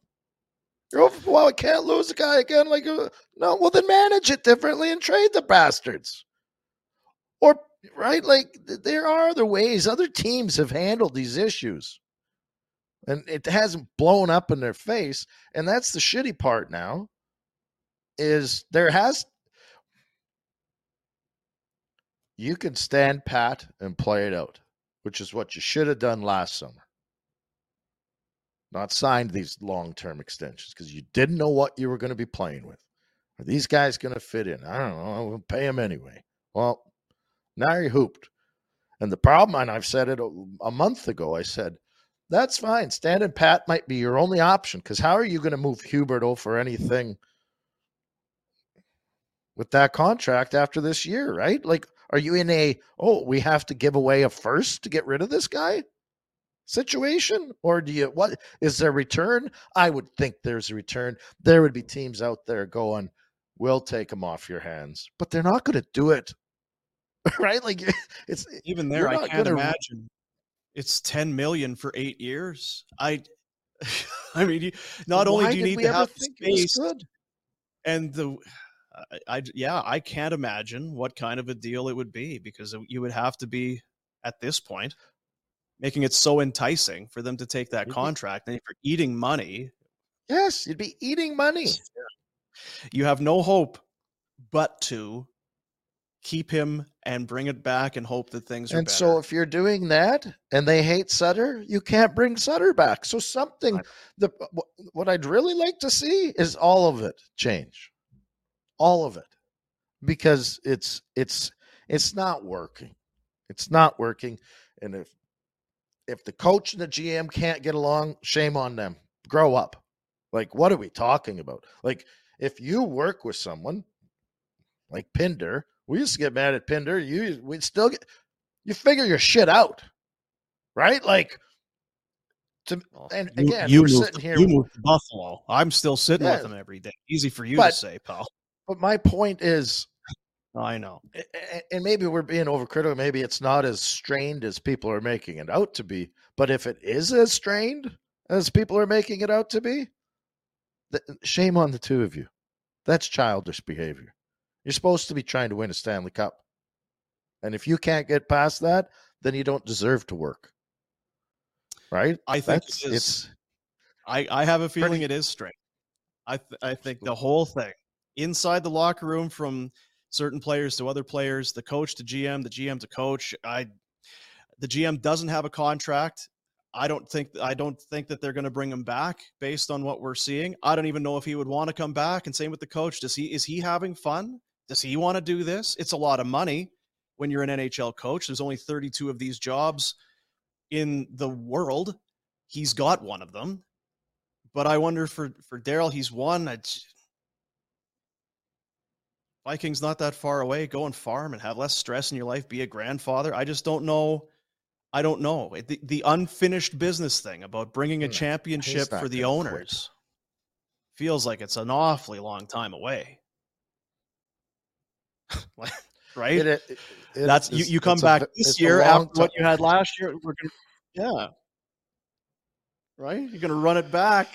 You're over. Well, I can't lose a guy again. Like uh, no, well then manage it differently and trade the bastards. Or right, like there are other ways. Other teams have handled these issues, and it hasn't blown up in their face. And that's the shitty part now is there has you can stand pat and play it out, which is what you should have done last summer. Not signed these long term extensions because you didn't know what you were going to be playing with. Are these guys going to fit in? I don't know. We'll pay them anyway. Well, now you're hooped. And the problem, and I've said it a, a month ago, I said, that's fine. Standing pat might be your only option because how are you going to move Huberdeau for anything with that contract after this year, right? Like, are you in a, oh, we have to give away a first to get rid of this guy situation? Or do you, what is there return? I would think there's a return. There would be teams out there going, we'll take him off your hands, but they're not going to do it. right? Like, it's even there, I can't gonna... imagine it's 10 million for eight years. I, I mean, not only do you need to have space and the I, I, yeah, I can't imagine what kind of a deal it would be because you would have to be at this point making it so enticing for them to take that contract and if you're eating money. Yes, you'd be eating money. You have no hope but to keep him and bring it back and hope that things are and so if you're doing that and they hate Sutter, you can't bring Sutter back. So something the what I'd really like to see is all of it change. All of it. Because it's it's it's not working. It's not working. And if if the coach and the gm can't get along shame on them. Grow up. Like what are we talking about? Like if you work with someone like pinder we used to get mad at pinder you we'd still get you figure your shit out right like to, and again, you, you moved, here. You moved to Buffalo. I'm still sitting yeah, with them every day. Easy for you but, to say, pal. But my point is, I know. And maybe we're being overcritical. Maybe it's not as strained as people are making it out to be. But if it is as strained as people are making it out to be, shame on the two of you. That's childish behavior. You're supposed to be trying to win a Stanley Cup. And if you can't get past that, then you don't deserve to work. Right? I think That's, it is. It's, I, I have a feeling pretty, it is straight. I th- I think the whole thing inside the locker room from certain players to other players, the coach to GM, the GM to coach. I the GM doesn't have a contract. I don't think I don't think that they're going to bring him back based on what we're seeing. I don't even know if he would want to come back. And same with the coach. Does he is he having fun? Does he want to do this? It's a lot of money when you're an NHL coach. There's only 32 of these jobs in the world. He's got one of them. But I wonder for for Daryl, he's one. Vikings not that far away. Go and farm and have less stress in your life. Be a grandfather. I just don't know. I don't know the, the unfinished business thing about bringing a hmm, championship for the owners. Quit. Feels like it's an awfully long time away. right? It, it, it, That's you. You come back a, this year after what you had last year. We're gonna, yeah, right. You're gonna run it back.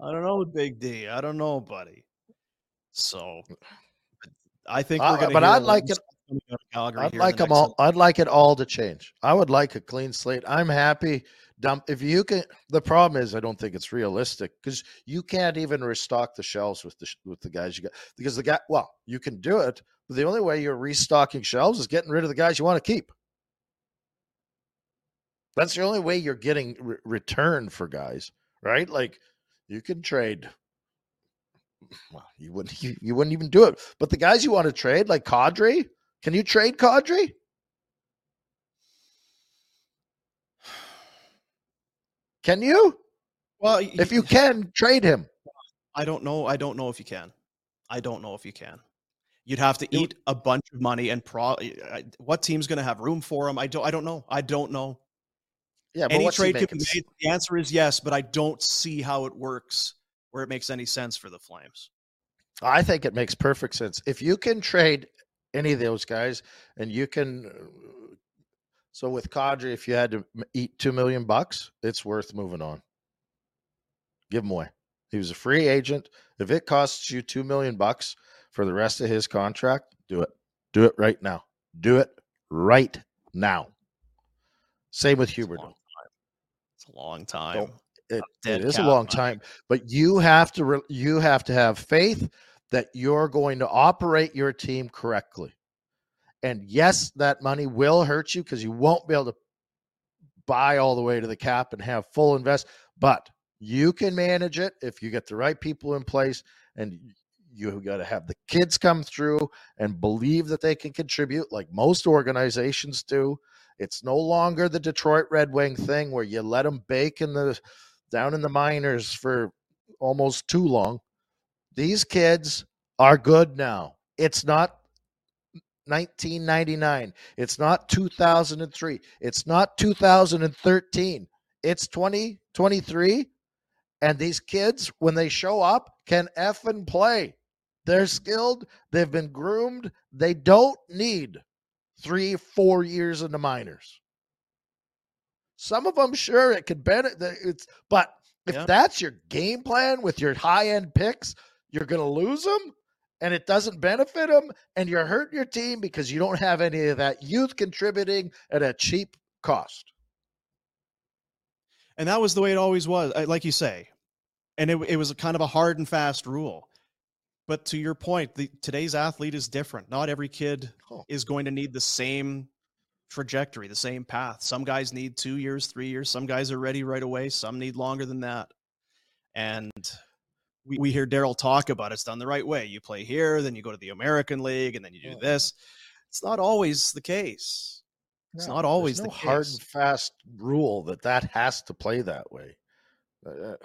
I don't know, Big D. I don't know, buddy. So I think we're uh, going But I'd like it. I'd like them all. I'd like it all to change. I would like a clean slate. I'm happy. Dump if you can. The problem is, I don't think it's realistic because you can't even restock the shelves with the with the guys you got. Because the guy, well, you can do it, the only way you're restocking shelves is getting rid of the guys you want to keep. That's the only way you're getting re- return for guys, right? Like you can trade well, you wouldn't you, you wouldn't even do it. But the guys you want to trade, like Kadri, can you trade Kadri? Can you? Well, if you can, trade him. I don't know. I don't know if you can. I don't know if you can. You'd have to eat a bunch of money and pro. Uh, uh, what team's going to have room for him? I don't. I don't know. I don't know. Yeah, any trade could be made. The answer is yes, but I don't see how it works where it makes any sense for the Flames. I think it makes perfect sense. If you can trade any of those guys and you can uh, so with Kadri, if you had to eat two million bucks, it's worth moving on. Give him away. He was a free agent. If it costs you two million bucks for the rest of his contract, do it. Do it right now. Do it right now. Same with Huberdeau. It's a long time. Don't, it, it is a long time, but you have to re- you have to have faith that you're going to operate your team correctly. And yes, that money will hurt you because you won't be able to buy all the way to the cap and have full invest, but you can manage it if you get the right people in place and you got to have the kids come through and believe that they can contribute like most organizations do. It's no longer the Detroit Red Wing thing where you let them bake in the down in the minors for almost too long. These kids are good now. It's not 1999. It's not 2003. It's not 2013. It's 2023. And these kids, when they show up, can F and play. They're skilled. They've been groomed. They don't need three, four years in the minors. Some of them, sure, it could benefit. It's but if that's your game plan with your high end picks, you're going to lose them, and it doesn't benefit them, and you're hurting your team because you don't have any of that youth contributing at a cheap cost. And that was the way it always was, like you say, and it it was kind of a hard and fast rule. But to your point, the, today's athlete is different. Not every kid oh. is going to need the same trajectory, the same path. Some guys need two years, three years. Some guys are ready right away. Some need longer than that. And we, we hear Daryl talk about it's done the right way. You play here, then you go to the American League, and then you do this. It's not always the case. It's no, not always no the hard and fast rule that that has to play that way. Uh, uh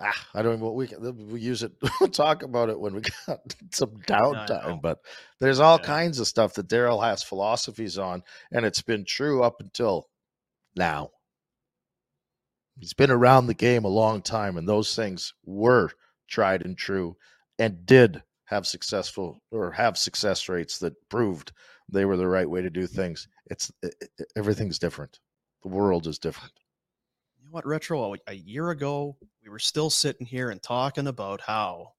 ah, I don't know what we can we use it We talk about it when we got some downtime. But there's all yeah. kinds of stuff that Daryl has philosophies on, and it's been true up until now. He's been around the game a long time, and those things were tried and true and did have successful or have success rates that proved they were the right way to do things. It's it, it, everything's different. The world is different. Know what, retro? A year ago, we were still sitting here and talking about how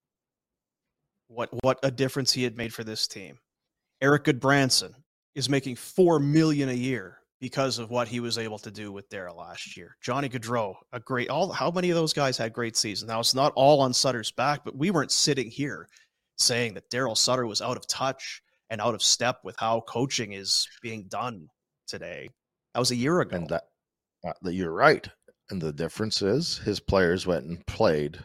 what what a difference he had made for this team. Erik Gudbranson is making four million a year because of what he was able to do with Daryl last year. Johnny Gaudreau, a great all how many of those guys had great seasons? Now it's not all on Sutter's back, but we weren't sitting here saying that Daryl Sutter was out of touch and out of step with how coaching is being done today. That was a year ago. And that, uh, that you're right. And the difference is his players went and played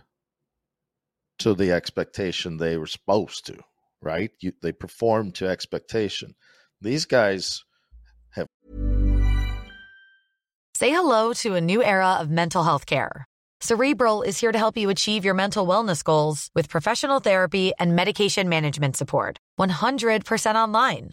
to the expectation they were supposed to, right? You, they performed to expectation. These guys have. Say hello to a new era of mental health care. Cerebral is here to help you achieve your mental wellness goals with professional therapy and medication management support. 100% online.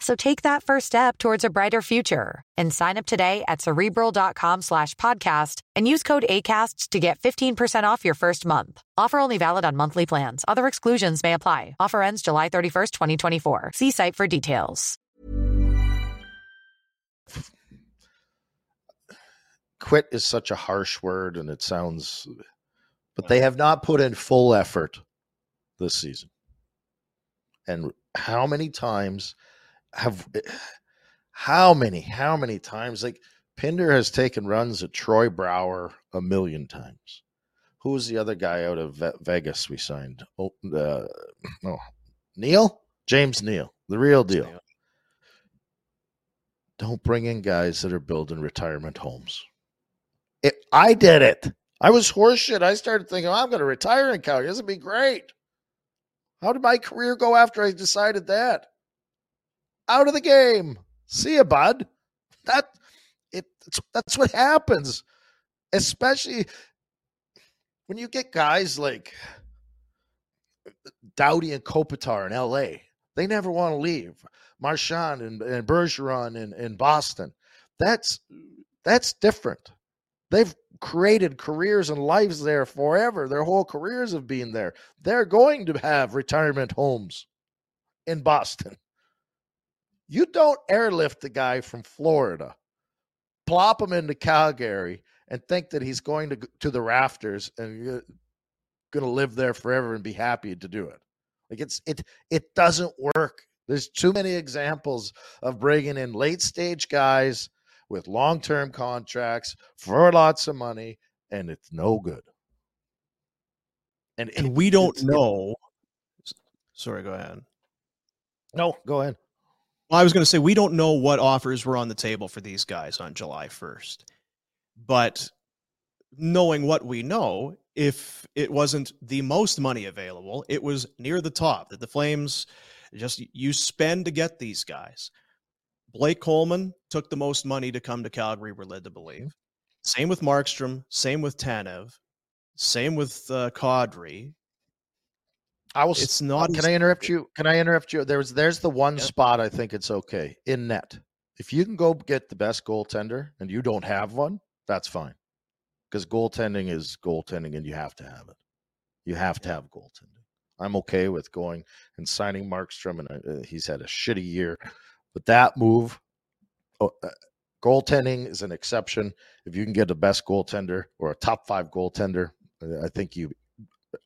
So take that first step towards a brighter future and sign up today at cerebral.com slash podcast and use code ACasts to get 15% off your first month. Offer only valid on monthly plans. Other exclusions may apply. Offer ends July 31st, 2024. See site for details. Quit is such a harsh word and it sounds, but they have not put in full effort this season. And how many times have eh, how many how many times like Pinder has taken runs at Troy Brouwer a million times. Who was the other guy out of Vegas we signed? Oh, uh, oh, Neal, James Neal, the real deal. Don't bring in guys that are building retirement homes. It, I did it. I was horseshit. I started thinking, oh, I'm going to retire in Calgary. This would be great. How did my career go after I decided that? Out of the game. See you, bud. That it that's what happens, especially when you get guys like Doughty and Kopitar in L.A. They never want to leave. Marchand and, and Bergeron in, in Boston. That's that's different. They've created careers and lives there forever. Their whole careers have been there. They're going to have retirement homes in Boston. You don't airlift the guy from Florida, plop him into Calgary, and think that he's going to to the rafters and you're going to live there forever and be happy to do it. Like it's it it doesn't work. There's too many examples of bringing in late stage guys with long term contracts for lots of money, and it's no good. And, and it, we don't know. It, sorry, go ahead. No, go ahead. Well, I was going to say we don't know what offers were on the table for these guys on July 1st. But knowing what we know, if it wasn't the most money available, it was near the top that the Flames just you spend to get these guys. Blake Coleman took the most money to come to Calgary, we're led to believe. Same with Markstrom, same with Tanev, same with uh, Kadri. I will. It's not. Can I interrupt you? Can I interrupt you? There's there's the one yeah. spot I think it's okay in net. If you can go get the best goaltender and you don't have one, that's fine. Because goaltending is goaltending, and you have to have it. You have to have goaltending. I'm okay with going and signing Markstrom, and uh, he's had a shitty year, but that move, oh, uh, goaltending is an exception. If you can get the best goaltender or a top five goaltender, uh, I think you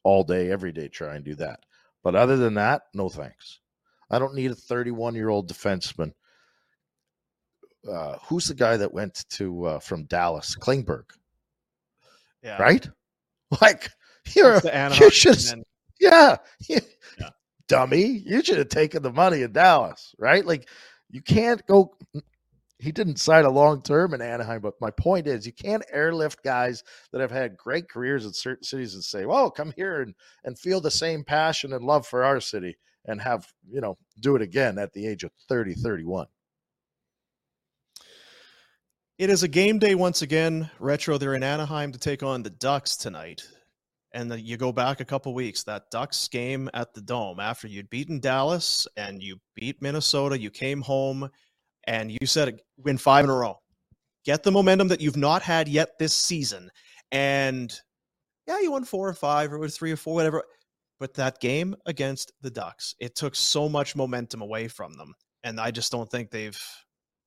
all day, every day, try and do that. But other than that, no thanks. I don't need a 31 year old defenseman. Uh, who's the guy that went to uh, from Dallas? Klingberg. Yeah. Right? Like you're you should yeah. yeah. Dummy. You should have taken the money in Dallas, right? Like you can't go he didn't sign a long term in Anaheim. But my point is, you can't airlift guys that have had great careers in certain cities and say, "Well, come here and and feel the same passion and love for our city." and have, you know, do it again at the age of 30, 31. It is a game day once again. Retro, they're in Anaheim to take on the Ducks tonight. And the, you go back a couple weeks, that Ducks game at the Dome, after you'd beaten Dallas and you beat Minnesota, you came home and you said win five in a row. Get the momentum that you've not had yet this season. And yeah, you won four or five or three or four, whatever. But that game against the Ducks, it took so much momentum away from them. And I just don't think they've,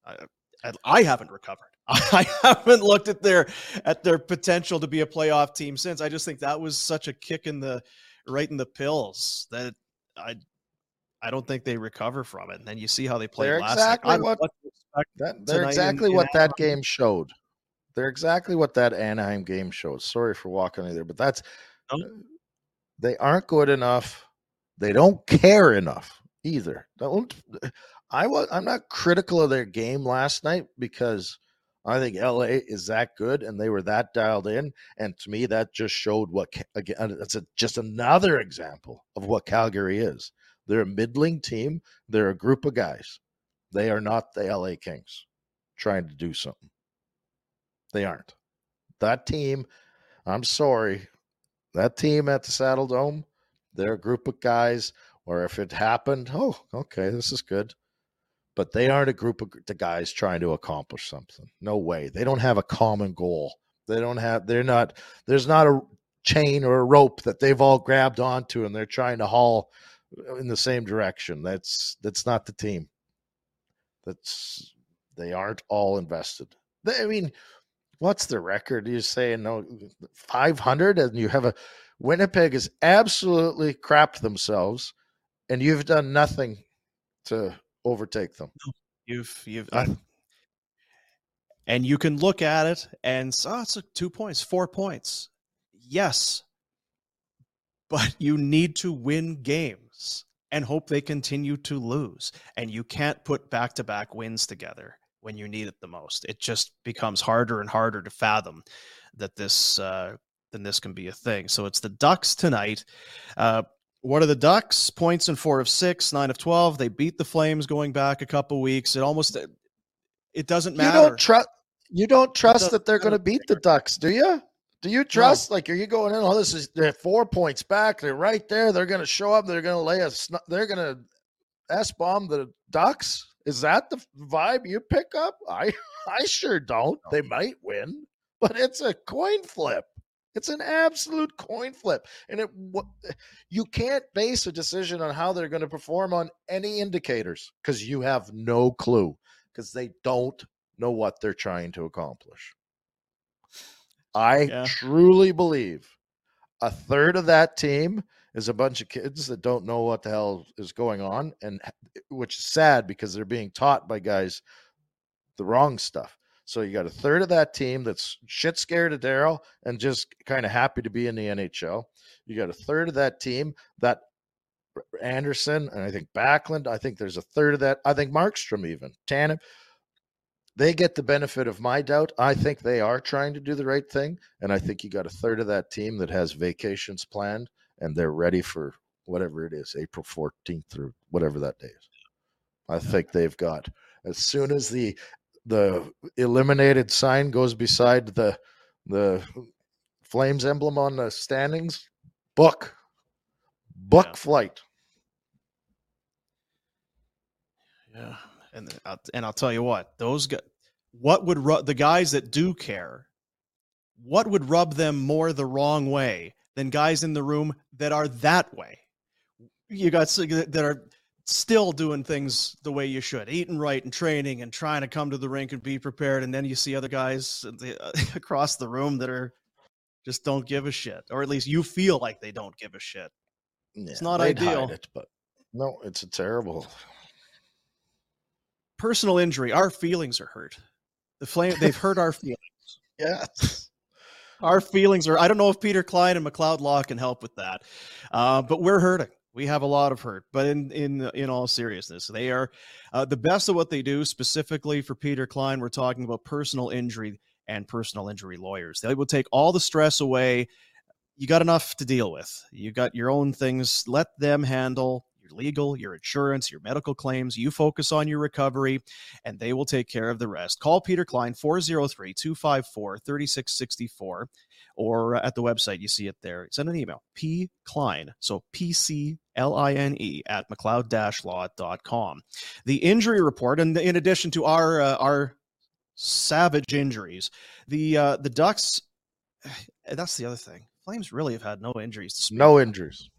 I, I haven't recovered. I haven't looked at their at their potential to be a playoff team since. I just think that was such a kick in the right in the pills that I I don't think they recover from it. And then you see how they play they're last exactly what, that, they're exactly in, what in that game showed. They're exactly what that Anaheim game showed. Sorry for walking in there, but that's uh, they aren't good enough. They don't care enough either. Don't I was I'm not critical of their game last night because I think LA is that good and they were that dialed in. And to me, that just showed what, again, that's a, just another example of what Calgary is. They're a middling team, they're a group of guys. They are not the LA Kings trying to do something. They aren't. That team, I'm sorry, that team at the Saddle Dome, they're a group of guys where if it happened, oh, okay, this is good but they aren't a group of the guys trying to accomplish something. No way. They don't have a common goal. They don't have. They're not. There's not a chain or a rope that they've all grabbed onto and they're trying to haul in the same direction. That's that's not the team. That's they aren't all invested. They, I mean, what's the record? You saying no, five hundred, and you have a Winnipeg has absolutely crapped themselves, and you've done nothing to overtake them. You've you've uh, and you can look at it and oh, it's like two points, four points. Yes, but you need to win games and hope they continue to lose. And you can't put back to back wins together when you need it the most. It just becomes harder and harder to fathom that this uh, then this can be a thing. So it's the Ducks tonight. Uh, what are the Ducks? Points in four of six, nine of twelve. They beat the Flames going back a couple weeks. It almost it doesn't matter. You don't trust. You don't trust that they're going to beat the Ducks, do you? Do you trust? No. Like, are you going in? Oh, this is they're four points back. They're right there. They're going to show up. They're going to lay a. They're going to s bomb the Ducks. Is that the vibe you pick up? I I sure don't. They might win, but it's a coin flip. It's an absolute coin flip. And it you can't base a decision on how they're going to perform on any indicators because you have no clue because they don't know what they're trying to accomplish. I yeah. truly believe a third of that team is a bunch of kids that don't know what the hell is going on and eh, which is sad because they're being taught by guys the wrong stuff. So you got a third of that team that's shit scared of Daryl and just kind of happy to be in the NHL. You got a third of that team that Andersson and I think Backlund. I think there's a third of that. I think Markstrom even Tanev. They get the benefit of my doubt. I think they are trying to do the right thing, and I think you got a third of that team that has vacations planned and they're ready for whatever it is, April 14th or whatever that day is. I think they've got as soon as the the eliminated sign goes beside the the flames emblem on the standings book book yeah. flight yeah and I'll, and I'll tell you what those guys what would ru- the guys that do care what would rub them more the wrong way than guys in the room that are that way you got that are still doing things the way you should, eating right and training and trying to come to the rink and be prepared. And then you see other guys across the room that are just don't give a shit, or at least you feel like they don't give a shit. Yeah, it's not ideal, it, but no, it's a terrible personal injury. Our feelings are hurt. The flame they've hurt our feelings. yes. Our feelings are. I don't know if Peter Cline and McLeod Law can help with that, uh, but we're hurting we have a lot of hurt, but in in in all seriousness, they are uh, the best of what they do. Specifically for Peter Cline, we're talking about personal injury and personal injury lawyers. They will take all the stress away. You got enough to deal with. You got your own things. Let them handle your legal, your insurance, your medical claims. You focus on your recovery, and they will take care of the rest. Call Peter Cline 403 254 3664 or at the website, you see it there. Send an email, P Cline, so P C L I N E at McLeod law.com. The injury report, and in addition to our uh, our savage injuries, the uh, the Ducks. That's the other thing. Flames really have had no injuries. no injuries.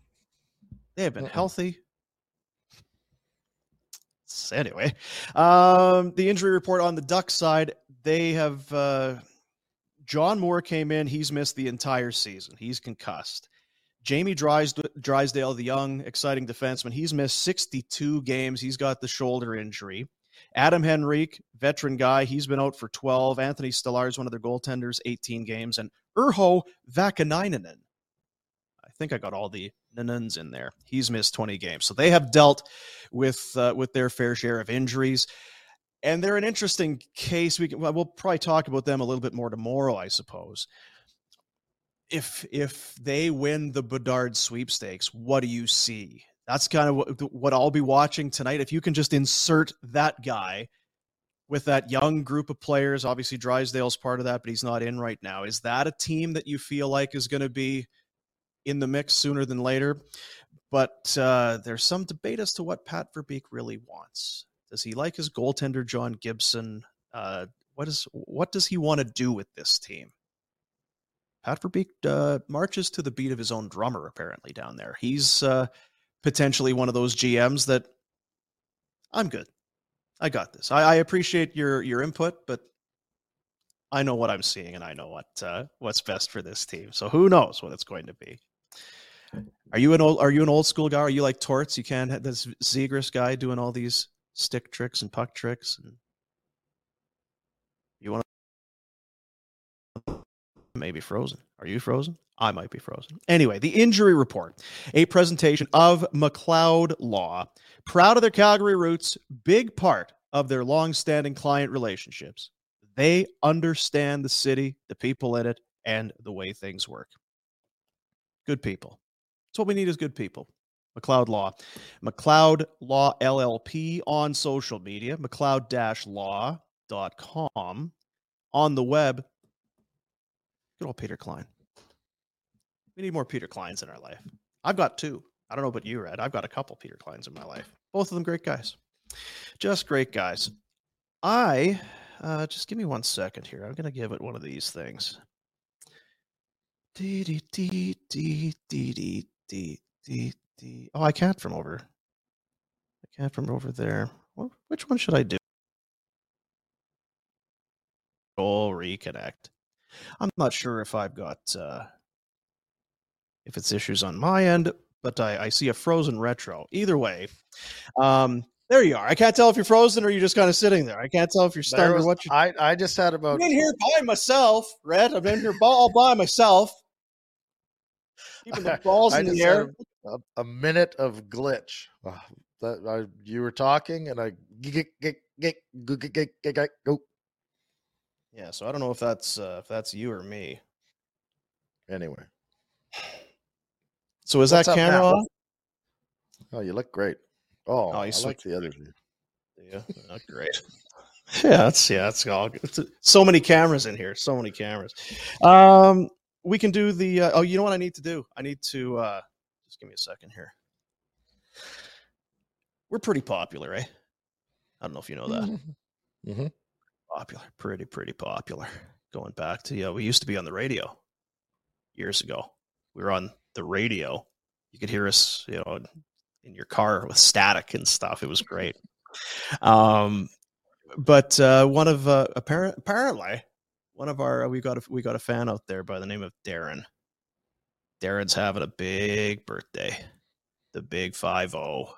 They have been uh-uh. healthy. Anyway, um, the injury report on the Ducks side, they have uh, John Moore came in. He's missed the entire season. He's concussed. Jamie Drysdale, the young, exciting defenseman, he's missed 62 games. He's got the shoulder injury. Adam Henrique, veteran guy, he's been out for 12. Anthony Stolarz, one of their goaltenders, 18 games. And Urho Vaakanainen, I think I got all the Nanans in there. He's missed 20 games. So they have dealt with uh, with their fair share of injuries and they're an interesting case. We can, we'll probably talk about them a little bit more tomorrow, I suppose. If if they win the Bedard sweepstakes, what do you see? That's kind of what, what I'll be watching tonight. If you can just insert that guy with that young group of players, obviously Drysdale's part of that, but he's not in right now. Is that a team that you feel like is going to be in the mix sooner than later? But uh, there's some debate as to what Pat Verbeek really wants. Does he like his goaltender John Gibson? Uh, what is what does he want to do with this team? Pat Verbeek uh, marches to the beat of his own drummer. Apparently down there, he's uh, potentially one of those GMs that I'm good. I got this. I, I, appreciate your your input, but I know what I'm seeing, and I know what uh, what's best for this team. So who knows what it's going to be? Are you an old Are you an old school guy? Are you like Torts? You can't have this Zegras guy doing all these stick tricks and puck tricks. And you want to maybe frozen. Are you frozen? I might be frozen. Anyway, the injury report, a presentation of McLeod Law, proud of their Calgary roots, big part of their long-standing client relationships. They understand the city, the people in it, and the way things work. Good people. What we need is good people. McLeod Law. McLeod Law LLP on social media, McLeod-law.com. On the web, good old Peter Cline. We need more Peter Clines in our life. I've got two. I don't know about you, Red. I've got a couple Peter Clines in my life. Both of them great guys. Just great guys. I, uh, just give me one second here. I'm going to give it one of these things. Dee dee dee dee dee dee dee the oh, I can't from over. I can't from over there. Which one should I do? Oh, reconnect. I'm not sure if I've got uh, if it's issues on my end, but I, I see a frozen retro. Either way, um, there you are. I can't tell if you're frozen or you're just kind of sitting there. I can't tell if you're stunned was, or what you. I I just had about. I'm in here by myself, Red. I'm in here all by myself. Keeping the balls in the air a, a minute of glitch. Uh, that I, you were talking, and I go. Yeah, so I don't know if that's uh, if that's you or me. Anyway, so is What's that camera on? Oh, you look great. Oh, oh I like the other view. Yeah, not great. yeah, that's yeah, that's all. It's, so many cameras in here. So many cameras. Um, we can do the. Uh, oh, you know what I need to do? I need to. Uh, just give me a second here. We're pretty popular, eh? I don't know if you know that. Mm-hmm. mm-hmm. Popular, pretty, pretty popular. Going back to, yeah, we used to be on the radio years ago. We were on the radio. You could hear us, you know, in your car with static and stuff. It was great. Um, but uh, one of uh, apparent, apparently one of our we got a, we got a fan out there by the name of Darren. Darren's having a big birthday. The big 5 0.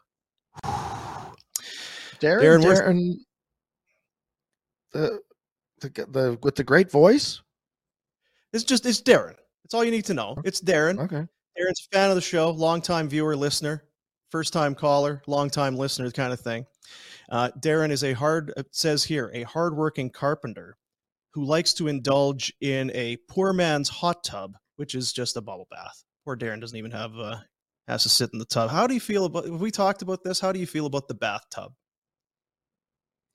Darren, Darren, Darren the, the, the, with the great voice? It's just, it's Darren. It's all you need to know. It's Darren. Okay. Darren's a fan of the show, longtime viewer, listener, first time caller, longtime listener kind of thing. Uh, Darren is a hard, says here, a hardworking carpenter who likes to indulge in a poor man's hot tub which is just a bubble bath. Poor Darren doesn't even have uh, has to sit in the tub. How do you feel about? Have we talked about this? How do you feel about the bathtub?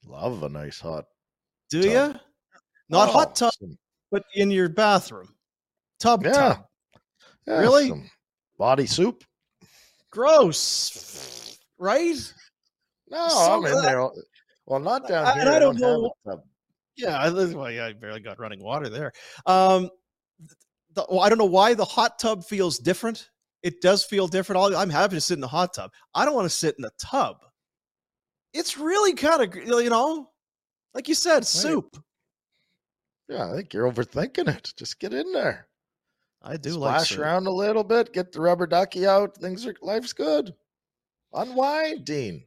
Love a nice hot. Do Tub. you? Not Oh, hot tub, some- but in your bathroom. Tub Yeah. tub. yeah, Really? body soup. Gross. Right? No, So I'm in that- there. Well, not down I- here. and I don't have know- a tub. Yeah, I, well, yeah, I barely got running water there. Um, the, well, I don't know why the hot tub feels different. It does feel different. I'm happy to sit in the hot tub. I don't want to sit in the tub. It's really kind of, you know, like you said, soup. Yeah, I think you're overthinking it. Just get in there. I do like Splash soup. around a little bit. Get the rubber ducky out. Things are life's good. Unwind, Dean.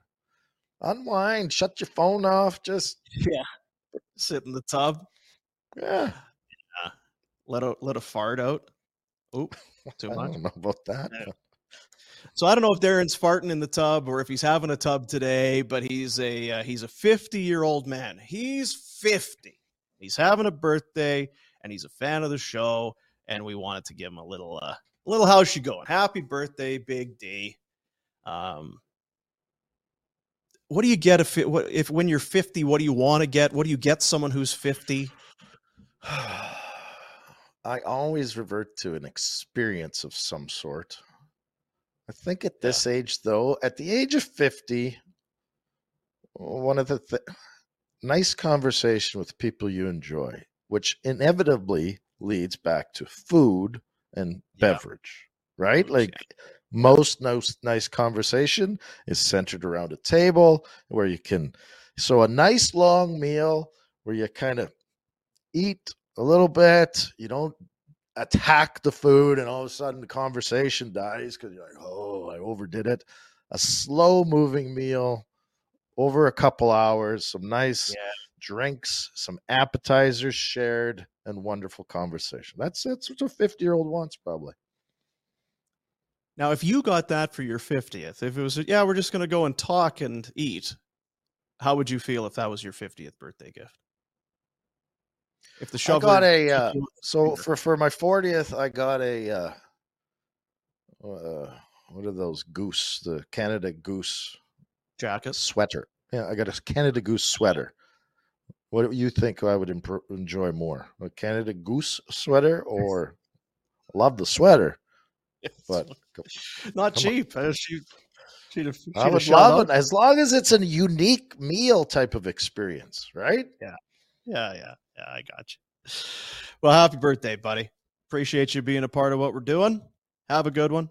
Unwind. Shut your phone off. Just Yeah, sit in the tub. yeah. Let a let a fart out. Oop, too much. I don't know about that. Yeah. So I don't know if Darren's farting in the tub or if he's having a tub today, but he's a uh, he's a 50 year old man. He's 50. He's having a birthday and he's a fan of the show, and we wanted to give him a little uh, little how's she going? Happy birthday, Big D. Um, what do you get if it, what, if when you're 50? What do you want to get? What do you get someone who's 50? I always revert to an experience of some sort. I think at this age, though, at the age of 50, one of the th- nice conversation with people you enjoy, which inevitably leads back to food and Yeah. beverage, right? Food, Like most nice, nice conversation is centered around a table where you can, so a nice long meal where you kind of eat a little bit, you don't attack the food, and all of a sudden the conversation dies because you're like, oh, I overdid it. A slow moving meal over a couple hours, some nice Yeah. drinks, some appetizers shared, and wonderful conversation. That's that's what a 50 year old wants, probably. Now, if you got that for your 50th, if it was, yeah, we're just going to go and talk and eat, how would you feel if that was your 50th birthday gift? If the I got a uh, so for for my 40th, I got a uh, uh what are those goose? The Canada Goose jacket. sweater. Yeah, I got a Canada Goose sweater. What do you think I would impro- enjoy more, a Canada Goose sweater or? Love the sweater, but not come cheap. Uh, She, she'd have, she'd I would love up. it as long as it's a unique meal type of experience, right? Yeah, yeah, yeah. Yeah. I got you. Well, happy birthday, buddy. Appreciate you being a part of what we're doing. Have a good one.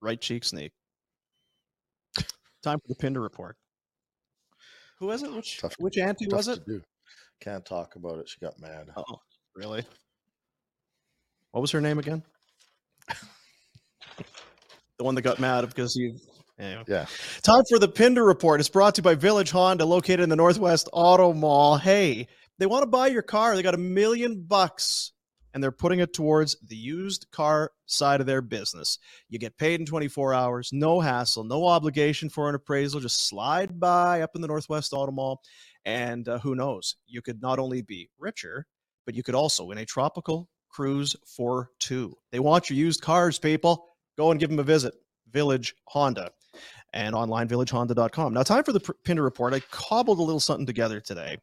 Right cheek sneak. Time for the Pinder report. Who was it? Which Tough- which auntie Tough was it? do. Can't talk about it. She got mad. Oh, really? What was her name again? The one that got mad because you. Anyway. Yeah. Time for the Pinder report. It's brought to you by Village Honda, located in the Northwest Auto Mall. Hey, they want to buy your car. They got a million bucks, and they're putting it towards the used car side of their business. You get paid in 24 hours, no hassle, no obligation for an appraisal. Just slide by up in the Northwest Auto Mall, and uh, who knows? You could not only be richer, but you could also win a tropical cruise for two. They want your used cars, people. Go and give them a visit. Village Honda and online villagehonda.com. Now, time for the Pinder report. I cobbled a little something together today.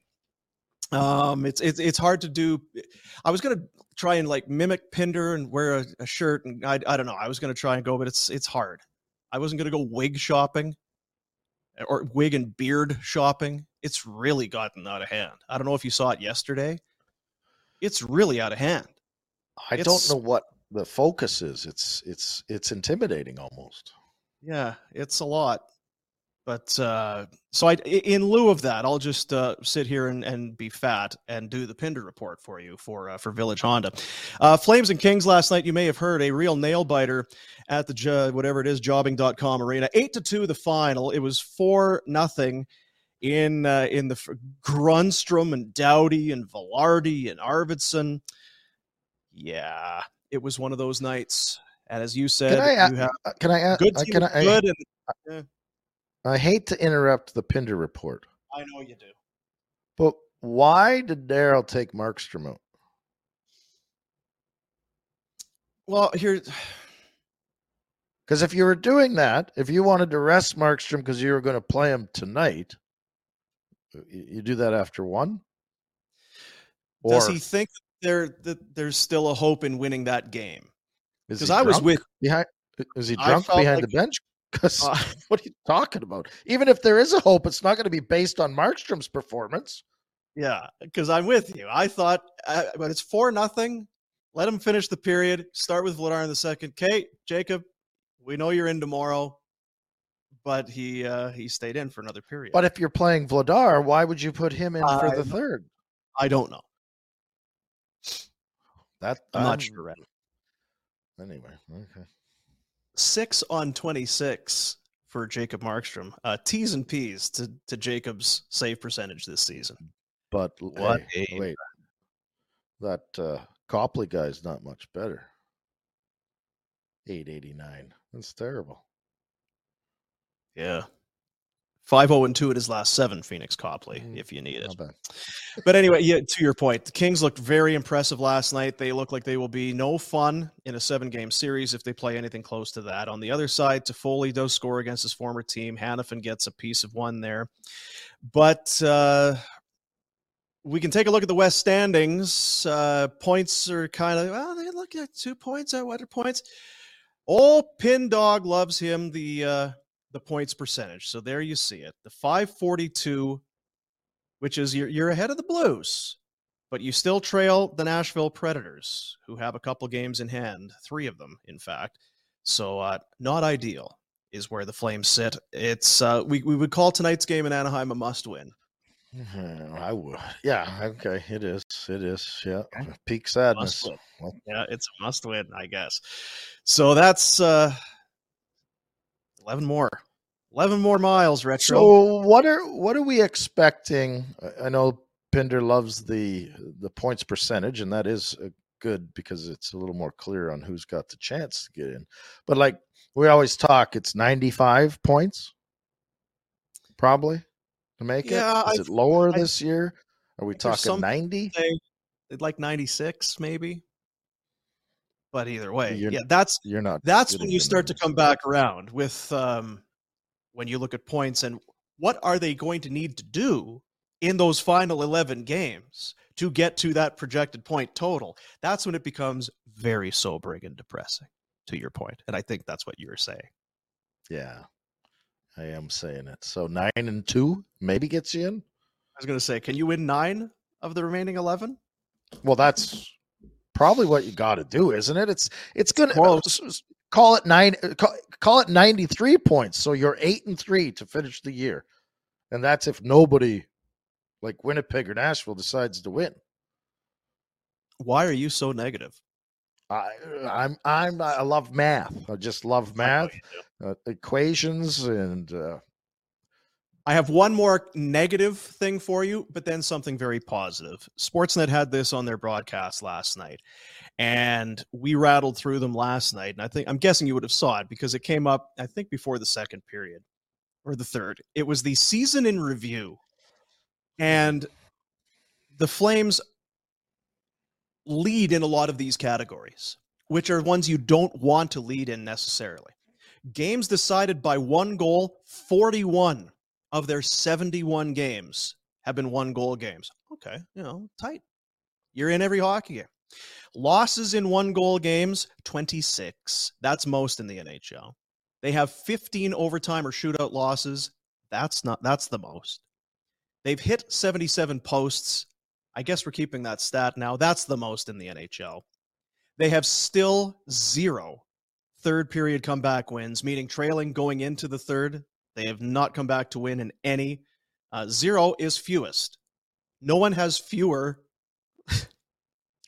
Um, it's it's it's hard to do. I was gonna try and like mimic Pinder and wear a, a shirt, and I I don't know. I was gonna try and go, but it's it's hard. I wasn't gonna go wig shopping or wig and beard shopping. It's really gotten out of hand. I don't know if you saw it yesterday. It's really out of hand. I It's- don't know what the focus is. It's it's it's intimidating almost. Yeah, it's a lot. But uh, so I, in lieu of that, I'll just uh, sit here and, and be fat and do the Pinder report for you for uh, for Village Honda. Uh, Flames and Kings last night. You may have heard a real nail biter at the jo- whatever it is jobbing.com arena. Eight to two, the final. It was four nothing in uh, in the Grundstrom and Doughty and Vilardi and Arvidsson. Yeah, it was one of those nights. And as you said, Can I you have Uh, Can I? good uh, team Can I? good and I hate to interrupt the Pinder report, I know you do. but why did Daryl take Markstrom out? Well, here Because if you were doing that, if you wanted to rest Markstrom because you were going to play him tonight, you do that after one. Or Does he think there that there's still a hope in winning that game? Because I was with behind. Is he drunk behind like, the bench? Because uh, what are you talking about? Even if there is a hope, it's not going to be based on Markstrom's performance. Yeah, because I'm with you. I thought, uh, but it's four nothing. Let him finish the period. Start with Vladar in the second. Kate, Jacob, we know you're in tomorrow, but he uh, he stayed in for another period. But if you're playing Vladar, why would you put him in for the third? I don't know. That I'm, I'm not sure. Anyway, okay. Six on twenty-six for Jacob Markstrom. Uh, T's and P's to to Jacob's save percentage this season. But what? Hey, wait, that uh, Copley guy's not much better. Eight eighty nine. That's terrible. Yeah. 5 0 2 at his last seven, Pheonix Copley, mm, if you need it. but anyway, yeah, to your point, the Kings looked very impressive last night. They look like they will be no fun in a seven game series if they play anything close to that. On the other side, Toffoli does score against his former team. Hanifin gets a piece of one there. But uh, we can take a look at the West standings. Uh, points are kind of, well, they look at two points at what are points? Old Pin Dog loves him. The uh, the points percentage. So there you see it. The 542, which is you're, you're ahead of the Blues, but you still trail the Nashville Predators, who have a couple games in hand, three of them, in fact. So uh, not ideal is where the Flames sit. It's uh, we we would call tonight's game in Anaheim a must win. I would. Yeah. Okay. It is. It is. Yeah. Peak sadness. Well, yeah, it's a must win, I guess. So that's uh 11 more. 11 more miles, retro. So what are what are we expecting? I know Pinder loves the the points percentage and that is uh, good because it's a little more clear on who's got the chance to get in. But like we always talk, it's 95 points probably to make yeah, it. Is I, it lower I, this year? Are we talking 90? Like 96 maybe. But either way, you're, yeah, that's you're not. That's when you start to come back around with um, when you look at points and what are they going to need to do in those final 11 games to get to that projected point total. That's when it becomes very sobering and depressing. To your point, and I think that's what you were saying. Yeah, I am saying it. So nine and two maybe gets you in. I was going to say, can you win nine of the remaining eleven? Well, that's probably what you got to do, isn't it? It's it's gonna call it nine, uh, call, call it ninety three points. So you're eight and three to finish the year, and that's if nobody like Winnipeg or Nashville decides to win. Why are you so negative? I, I'm I'm I love math. I just love math, uh, equations, and uh, I have one more negative thing for you, but then something very positive. Sportsnet had this on their broadcast last night, and we rattled through them last night. And I think I'm guessing you would have saw it because it came up, I think, before the second period or the third. It was the season in review, and the Flames lead in a lot of these categories, which are ones you don't want to lead in necessarily. Games decided by one goal, 41 of their 71 games have been one goal games. Okay, you know, tight. You're in every hockey game. Losses in one goal games, 26. That's most in the NHL. They have 15 overtime or shootout losses. That's not that's the most. They've hit 77 posts. I guess we're keeping that stat now. That's the most in the NHL. They have still zero third period comeback wins, meaning trailing going into the third. They have not come back to win in any. Uh, zero is fewest. No one has fewer.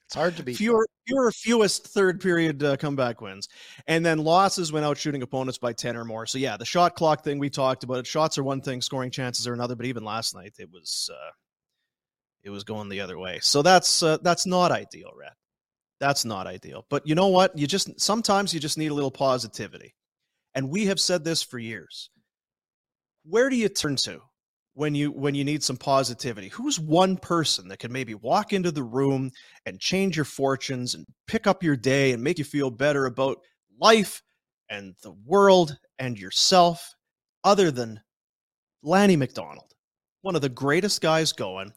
It's hard to be fewer, fewer, fewest third period uh, comeback wins, and then losses went out shooting opponents by ten or more. So yeah, the shot clock thing we talked about. It. Shots are one thing, scoring chances are another. But even last night, it was uh, it was going the other way. So that's uh, that's not ideal, Red. That's not ideal. But you know what? You just sometimes you just need a little positivity, and we have said this for years where do you turn to when you when you need some positivity who's one person that can maybe walk into the room and change your fortunes and pick up your day and make you feel better about life and the world and yourself other than Lanny McDonald, one of the greatest guys going.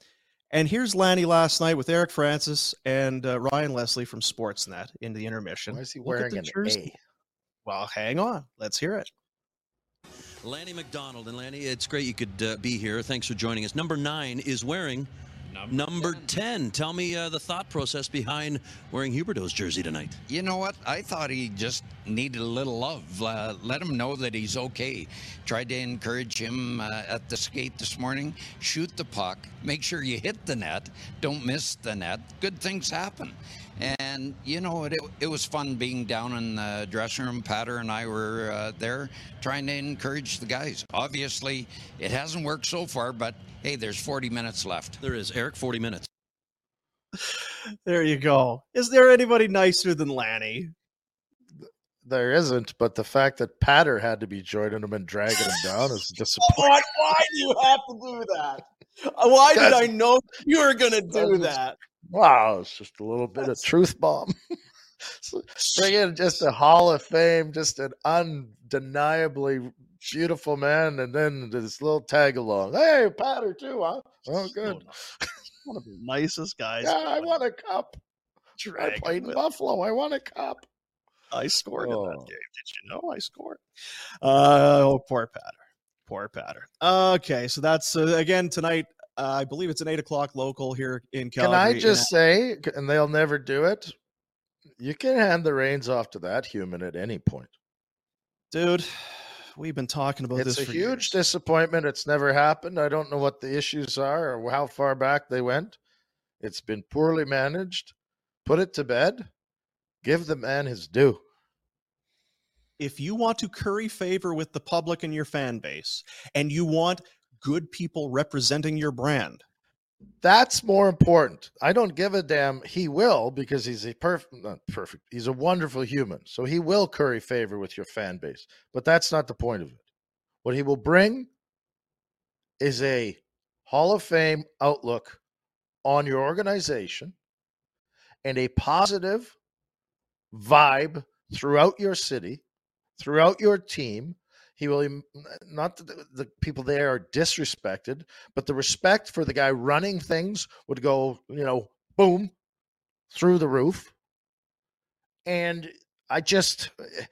And here's Lanny last night with Eric Francis and uh, Ryan Leslie from Sportsnet in the intermission. Why is he wearing an jersey. A? Well, hang on. Let's hear it. Lanny McDonald. And Lanny, it's great you could uh, be here. Thanks for joining us. Number nine is wearing number, 10. Tell me uh, the thought process behind wearing Huberdeau's jersey tonight. You know what? I thought he just needed a little love. Uh, let him know that he's okay. Tried to encourage him uh, at the skate this morning. Shoot the puck. Make sure you hit the net. Don't miss the net. Good things happen. And, you know, it, it was fun being down in the dressing room. Patter and I were uh, there trying to encourage the guys. Obviously, it hasn't worked so far, but hey, there's 40 minutes left. There is, Eric, 40 minutes. There you go. Is there anybody nicer than Lanny? There isn't, but the fact that Patter had to be joining him and dragging him down is disappointing. Why, why do you have to do that? Why did I know you were going to do that? Wow, it's just a little bit of truth bomb. Bring in just a Hall of Fame, just an undeniably beautiful man, and then this little tag along. Hey, Patter too, huh? Oh, good. One of the nicest guys. Yeah, I want a cup. I played in with- Buffalo. I want a cup. I scored in that Oh. game. Did you know I scored? Uh, oh, poor Patter. Poor Patter. Okay, so that's uh, again tonight. Uh, I believe it's an eight o'clock local here in Calgary. Can. I just say, and they'll never do it, you can hand the reins off to that human at any point. dude? We've been talking about it's this It's a huge years. disappointment. It's never happened. I don't know what the issues are or how far back they went. It's been poorly managed. Put it to bed. Give the man his due. if you want to curry favor with the public and your fan base, and you want good people representing your brand, That's more important. I don't give a damn. He will because he's a perfect, not perfect. He's a wonderful human. So he will curry favor with your fan base. But that's not the point of it. What he will bring is a Hall of Fame outlook on your organization and a positive vibe throughout your city, throughout your team. He will not that the, the people there are disrespected, but the respect for the guy running things would go, you know, boom through the roof. And I just, eh,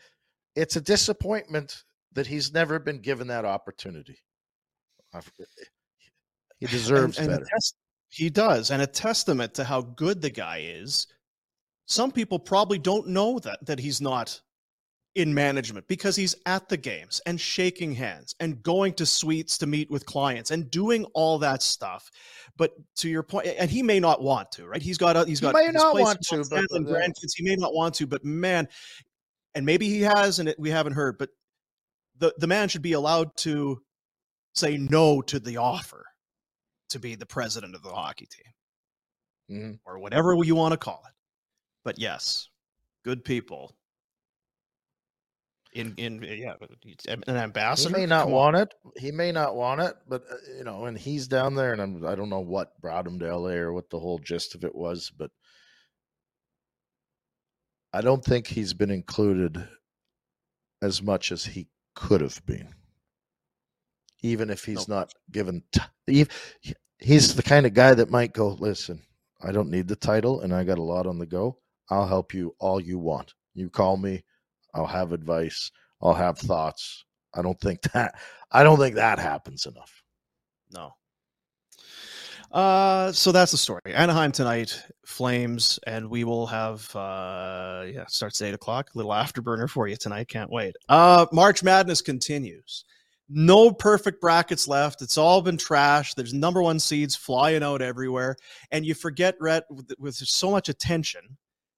it's a disappointment that he's never been given that opportunity. Eh, He deserves and, and better. test- he does, and a testament to how good the guy is. Some people probably don't know that that he's not in management because he's at the games and shaking hands and going to suites to meet with clients and doing all that stuff. But to your point, and he may not want to, right? He's got a, he's He got may not want to, but the- grandkids. He may not want to, but man, and maybe he has, and it, we haven't heard. But the the man should be allowed to say no to the offer to be the president of the hockey team Mhm. or whatever you want to call it. But yes, good people. In in yeah, an ambassador He may not Come on. want it. He may not want it, but uh, you know, and he's down there, and I'm, I don't know what brought him to LA or what the whole gist of it was, but I don't think he's been included as much as he could have been, even if he's No not given. T- he's the kind of guy that might go, listen, I don't need the title, and I got a lot on the go. I'll help you all you want. You call me, I'll have advice. I'll have thoughts. I don't think that I don't think that happens enough. No. Uh, so that's the story. Anaheim tonight, Flames, and we will have uh, yeah, starts at eight o'clock. Little afterburner for you tonight. Can't wait. Uh, March Madness continues. No perfect brackets left. It's all been trashed. There's number one seeds flying out everywhere, and you forget, Rhett, with, with so much attention,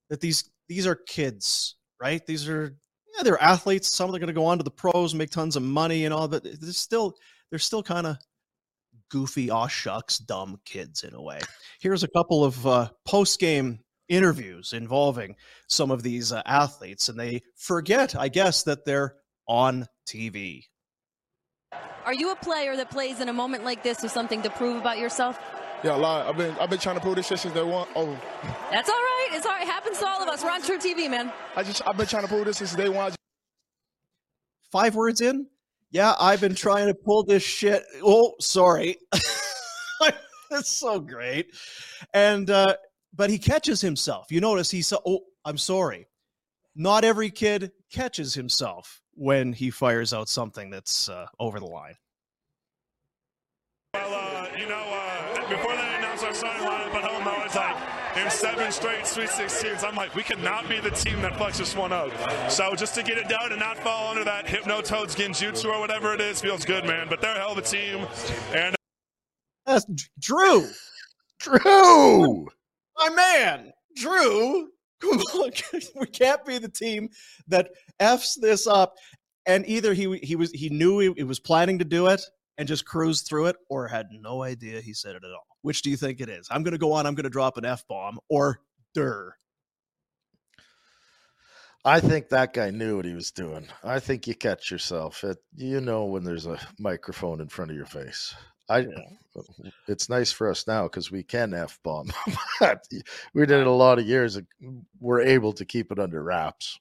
that these these are kids, right? These are yeah, they're athletes. Some of them are going to go on to the pros, make tons of money, and all. But they're still they're still kind of goofy, aw shucks, dumb kids in a way. Here's a couple of uh, post game interviews involving some of these uh, athletes, and they forget, I guess, that they're on TV. Are you a player that plays in a moment like this with something to prove about yourself? Yeah, a lot. I've been I've been trying to pull this shit since day one. Oh, That's all right. It's all right. It happens to all of us. We're on True TV, man. I just I've been trying to pull this since day one. five words in. Yeah, I've been trying to pull this shit. Oh, sorry. it's so great. And uh, but he catches himself. You notice he said, "Oh, I'm sorry." Not every kid catches himself when he fires out something that's uh, over the line. Well, uh, you know, uh, before they announced our starting lineup at home, I was like, in seven straight Sweet 16s, I'm like, we cannot be the team that fucks this one up. So just to get it done and not fall under that Hypnotoads Genjutsu or whatever it is feels good, man. But they're a hell of a team. And That's Drew. Drew. my man, Drew. Come on, we can't be the team that f's this up. And either he he was he knew he, he was planning to do it and just cruised through it, or had no idea he said it at all. Which do you think it is? I'm going to go on. I'm going to drop an f bomb, or der. I think that guy knew what he was doing. I think you catch yourself. It, you know when there's a microphone in front of your face. I. It's nice for us now because we can f bomb. we did it a lot of years. We're able to keep it under wraps.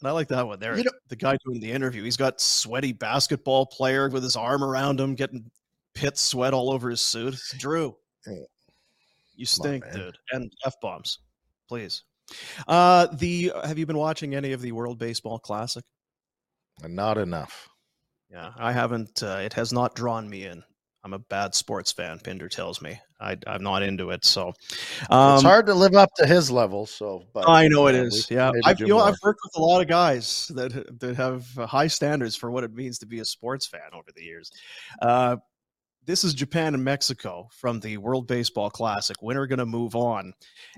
And I like that one there. You know- the guy doing the interview, he's got sweaty basketball player with his arm around him, getting pit sweat all over his suit. Drew, Yeah. you stink, man. dude. And f bombs, please. Uh, the have you been watching any of the World Baseball Classic? Not enough. Yeah, I haven't. Uh, it has not drawn me in. I'm a bad sports fan. Pinder tells me I, I'm not into it. So um, it's hard to live up to his level. So, but I know it is. Yeah, I've, you know. I've worked with a lot of guys that that have high standards for what it means to be a sports fan over the years. Uh, this is Japan and Mexico from the World Baseball Classic. Winner going to move on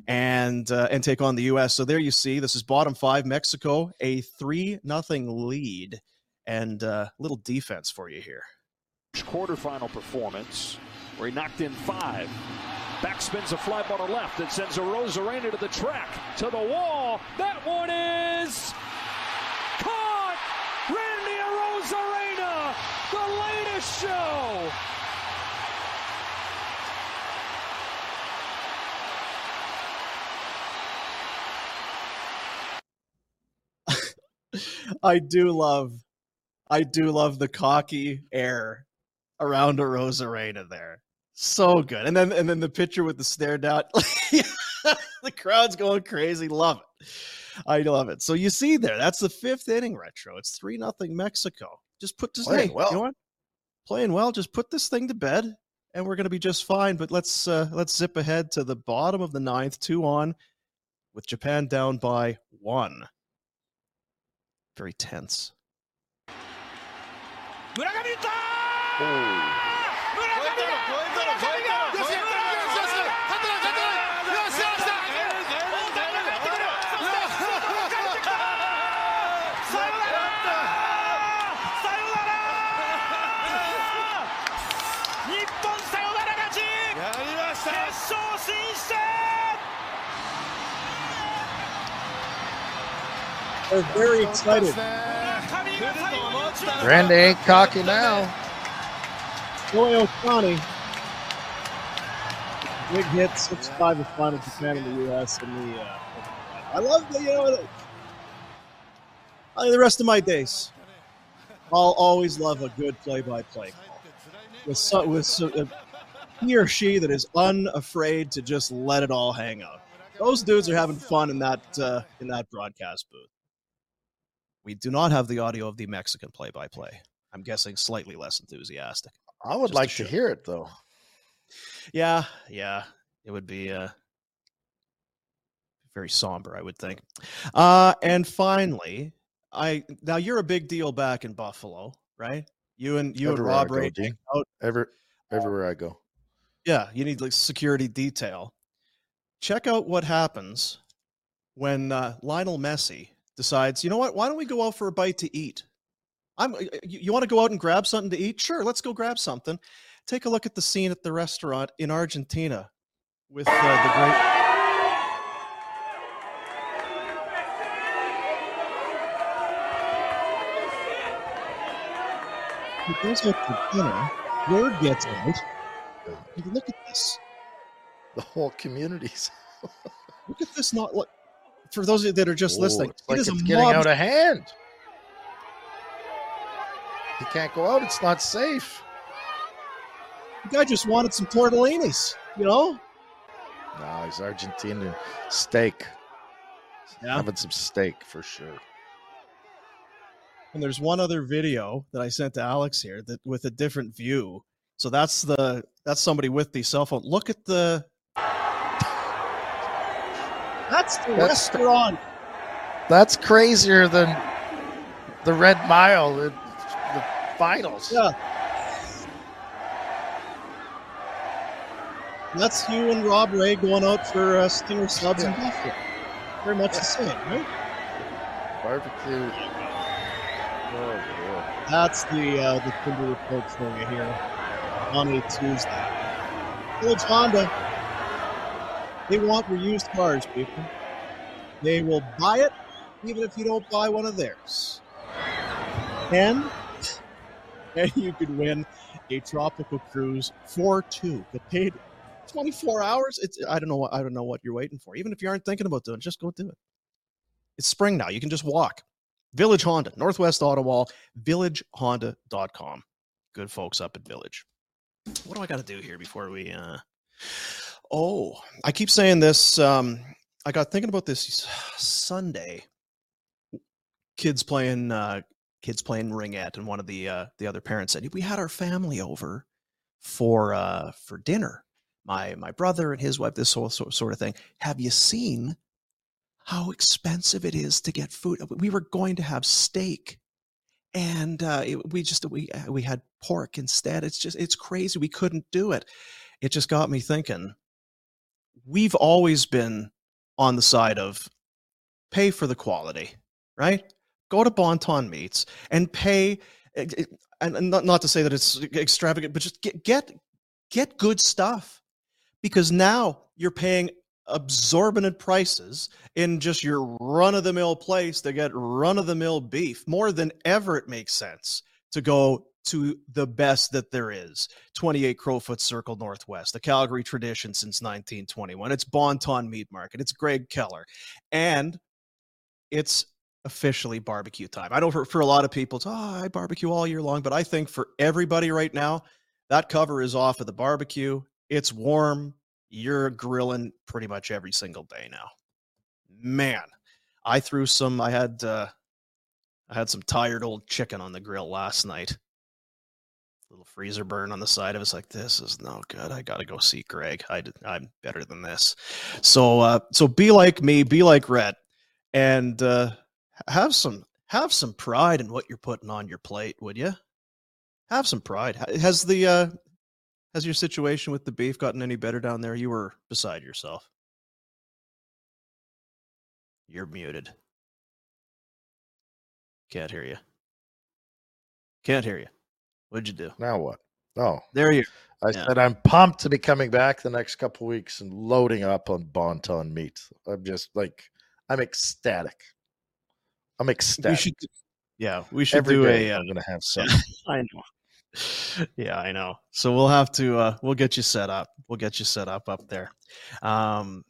and uh, and take on the U.S. So there you see, this is bottom five. Mexico a three nothing lead and uh, little defense for you here. quarterfinal performance where he knocked in five. Backspins a fly ball to left and sends Arozarena to the track, to the wall. That one is caught! Randy Arozarena, the latest show! I do love, I do love the cocky air around Arozarena there. So good. And then and then the picture with the stare down. the crowd's going crazy. Love it. I love it. So you see there, that's the fifth inning retro. It's three nothing Mexico. Just put this Playing hey, well. you know what? Playing well. Just put this thing to bed, and we're gonna be just fine. But let's uh, let's zip ahead to the bottom of the ninth, two on, with Japan down by one. Very tense. They're very excited. Randy ain't cocky now. Joey Otani. Big hit, six five to final Japan in the U.S. and the. Uh, I love the you know. the- the rest of my days, I'll always love a good play-by-play with so, with so, uh, he or she that is unafraid to just let it all hang out. Those dudes are having fun in that uh, in that broadcast booth. We do not have the audio of the Mexican play-by-play. I'm guessing slightly less enthusiastic. I would like a to hear it though. Yeah, yeah, it would be uh, very somber, I would think. Uh, and finally, I now you're a big deal back in Buffalo, right? You and you Everywhere and Rob Ray out. Every everywhere I go. Yeah, you need like security detail. Check out what happens when uh, Lionel Messi decides, you know what? Why don't we go out for a bite to eat? I'm. You, you want to go out and grab something to eat? Sure, let's go grab something. Take a look at the scene at the restaurant in Argentina with uh, the great. He goes out for dinner. Word gets out. Look at this. The whole communities. Look at this. Not look for those of you that are just Oh, listening. it's like it is it's getting mob. out of hand. He can't go out. It's not safe. The guy just wanted some tortellinis, you know? No, he's Argentinian. Steak. Yeah. Having some steak for sure. And there's one other video that I sent to Alex here that with a different view. So that's the that's somebody with the cell phone. Look at the That's the That's- restaurant. That's crazier than the Red Mile, the, the finals. Yeah. That's you and Rob Ray going out for uh, Stinger subs and Buffalo. Very much the same, right? Barbecue. Oh, boy. That's the uh, the Timber report for you here on a Tuesday. Village Honda. They want reused cars, people. They will buy it even if you don't buy one of theirs. And and you could win a tropical cruise for two. Get paid 24 hours. It's I don't know what I don't know what you're waiting for. Even if you aren't thinking about doing it, just go do it. It's spring now. You can just walk. Village Honda, Northwest Auto Mall, villagehonda.com. Good folks up at Village. What do I got to do here before we uh Oh, I keep saying this um I got thinking about this Sunday. Kids playing uh kids playing ringette and one of the uh the other parents said, "We had our family over for uh for dinner. My my brother and his wife this whole sort of thing. Have you seen how expensive it is to get food? We were going to have steak and uh, it, we just we uh, we had pork instead. It's just it's crazy. We couldn't do it. It just got me thinking. We've always been on the side of pay for the quality, right? Go to Bonton Meats and pay, eh, eh, and not not to say that it's extravagant, but just get get get good stuff because now you're paying absorbent prices in just your run of the mill place to get run of the mill beef. More than ever, it makes sense to go to the best that there is 28 Crowfoot Circle Northwest, the Calgary tradition since 1921. It's Bonton Meat Market, it's Greg Keller, and it's officially barbecue time. I know for, for a lot of people, it's, oh, I barbecue all year long, but I think for everybody right now, that cover is off of the barbecue. It's warm. You're grilling pretty much every single day now. Man, I threw some. I had uh, I had some tired old chicken on the grill last night. Freezer burn on the side of it's like this is no good. I got to go see Greg. I I'm better than this. So uh, so be like me. Be like Rhett, and uh, have some have some pride in what you're putting on your plate, would you? Have some pride. Has the uh, has your situation with the beef gotten any better down there? You were beside yourself. You're muted. Can't hear you. Can't hear you. What'd you do? Now what? Oh, There you. I Yeah. said I'm pumped to be coming back the next couple weeks and loading up on Bonton meat. I'm just like I'm ecstatic. I'm We ecstatic. should. Yeah, we should Every do a. Uh, I'm gonna have some. I know. Yeah, I know. So we'll have to. Uh, we'll get you set up. We'll get you set up up there. Um,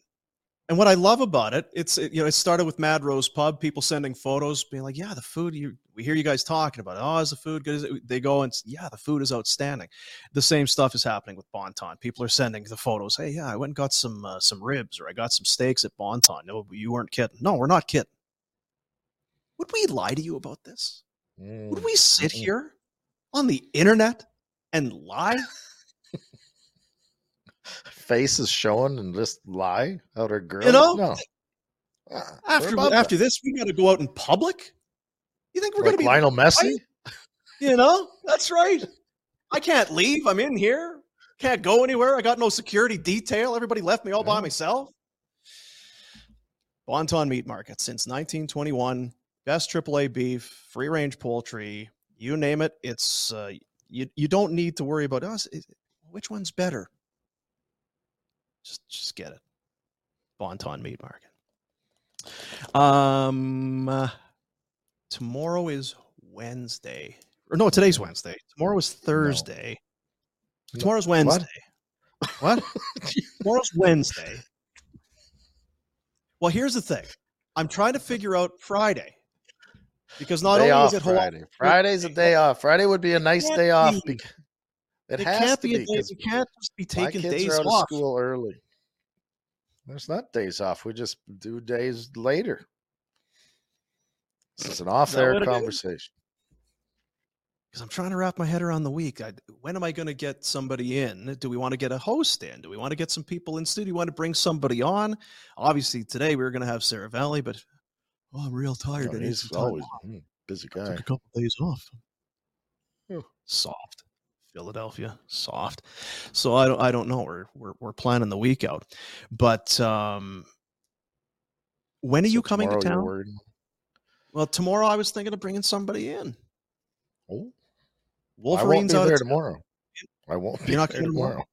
and what I love about it, it's it, you know, it started with Mad Rose Pub. People sending photos, being like, "Yeah, the food. You we hear you guys talking about. It. Oh, is the food good? Is it? They go and yeah, the food is outstanding. The same stuff is happening with Bonton. People are sending the photos. Hey, yeah, I went and got some uh, some ribs or I got some steaks at Bonton. No, you weren't kidding. No, we're not kidding. Would we lie to you about this? Would Mm. we sit here on the internet and lie? Faces showing and just lie out our grill. You know, no. Ah, after after that. this, we got to go out in public. You think we're like going to be Lionel Messi. You know, that's right. I can't leave. I'm in here. Can't go anywhere. I got no security detail. Everybody left me all by Yeah. myself. Bonton Meat Market since 1921. Best AAA beef, free range poultry, you name it. It's uh, you. You don't need to worry about us. Is- Which one's better? Just just get it. Bonton Meat Market. Um, uh, tomorrow is Wednesday. Or no, today's Wednesday. Tomorrow is Thursday. No. Tomorrow's Wednesday. What? Tomorrow's Wednesday. Well, here's the thing. I'm trying to figure out Friday. because not day only is it Hawaii, Friday. Friday's a day off. Friday would be a nice day off. be. It, it has can't to be. A be day, you can't just be taking kids days are out off. of school early. There's not days off. We just do days later. This is an off-air it conversation. because I'm trying to wrap my head around the week. I, when am I going to get somebody in? Do we want to get a host in? Do we want to get some people in studio? Do we want to bring somebody on? Obviously, today we were going to have Sarah Valley, but oh, I'm real tired. Oh, he's always off. mm, busy I guy. took a couple days off. Oh. Soft, Philadelphia, soft. So I don't, I don't know. We're we're we're planning the week out, but um, when are So you coming to town? Well, tomorrow I was thinking of bringing somebody in. Oh, Wolverine's out there tomorrow. I won't be You're not there tomorrow.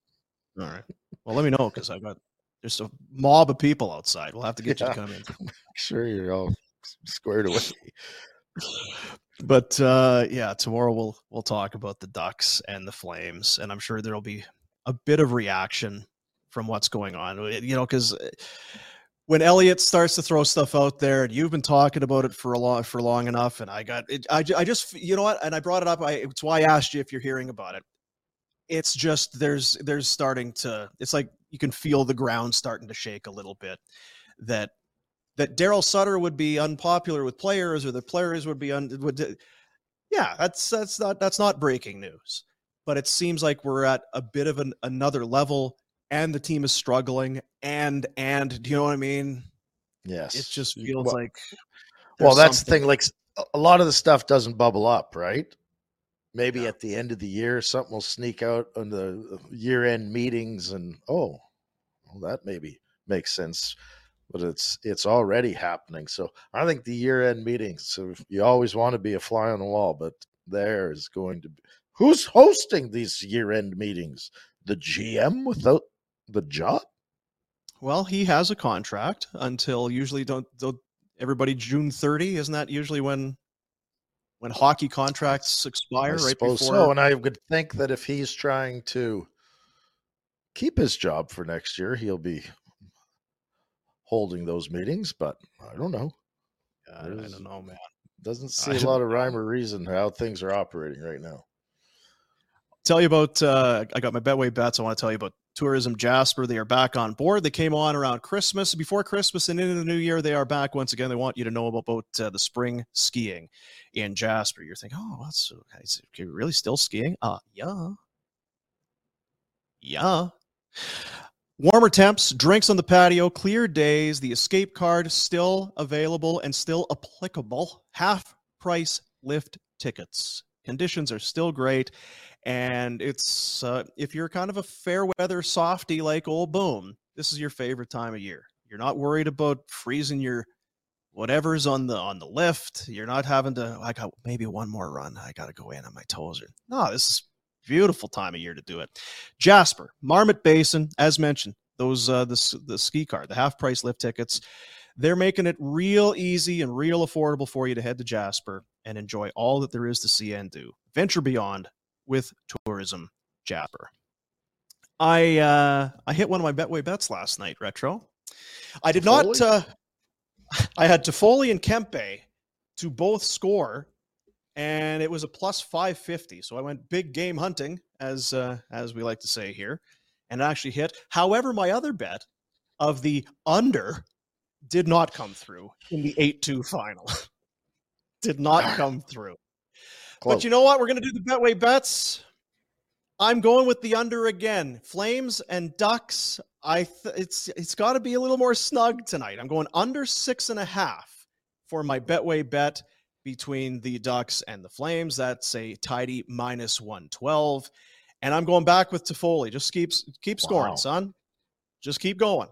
tomorrow? All right. Well, let me know because I've got there's a mob of people outside. We'll have to get Yeah. you to come in. Sure, you're all squared away. But uh, yeah, tomorrow we'll we'll talk about the Ducks and the Flames, and I'm sure there'll be a bit of reaction from what's going on. You know, because when Elliotte starts to throw stuff out there, and you've been talking about it for a long for long enough, and I got it, I, I just you know what, and I brought it up. I it's why I asked you if you're hearing about it. It's just there's there's starting to it's like you can feel the ground starting to shake a little bit. That that Daryl Sutter would be unpopular with players, or the players would be un would. Yeah, that's that's not that's not breaking news, but it seems like we're at a bit of an, another level, and the team is struggling, and and do you know what I mean? Yes. It just feels well- like. Well, that's the thing. Like a lot of the stuff doesn't bubble up, right? Maybe Yeah. at the end of the year, something will sneak out on the uh, year-end meetings, and oh, well, that maybe makes sense. But it's it's already happening. So I think the year-end meetings. So you always want to be a fly on the wall, but there is going to be who's hosting these year-end meetings? The GM without the job. Well, he has a contract until usually don't, don't everybody June 30, isn't that usually when when hockey contracts expire I right suppose before so. And I would think that if he's trying to keep his job for next year, he'll be holding those meetings. But I don't know. I, don't know, man. Doesn't see a lot of rhyme or reason how things are operating right now. Tell you about uh I got my Betway bets. I want to tell you about Tourism Jasper. They are back on board. They came on around Christmas. Before Christmas and into the new year, they are back once again. They want you to know about, about uh, the spring skiing in Jasper. You're thinking, oh, that's is it really still skiing? Uh, yeah. Yeah. Warmer temps, drinks on the patio, clear days. The escape card still available and still applicable. Half price lift tickets. Conditions are still great. And it's uh, if you're kind of a fair weather softy like old Boom, this is your favorite time of year. You're not worried about freezing your whatever's on the on the lift. You're not having to. I got maybe one more run. I got to go in on my toes. Or, no, this is beautiful time of year to do it. Jasper, Marmot Basin, as mentioned, those uh, the the ski card, the half price lift tickets. They're making it real easy and real affordable for you to head to Jasper and enjoy all that there is to see and do. Venture beyond with Tourism Jasper. I uh, I hit one of my Betway bets last night, retro. I did not. Uh, I had Toffoli and Kempe to both score, and it was a plus five fifty. So I went big game hunting, as uh, as we like to say here, and it actually hit. However, my other bet of the under did not come through in the eight two final. did not come through. Close. But you know what? We're going to do the Betway bets. I'm going with the under again. Flames and Ducks. I th- it's it's got to be a little more snug tonight. I'm going under six and a half for my Betway bet between the Ducks and the Flames. That's a tidy minus one twelve, and I'm going back with Toffoli. Just keep keep scoring, Wow. son. Just keep going.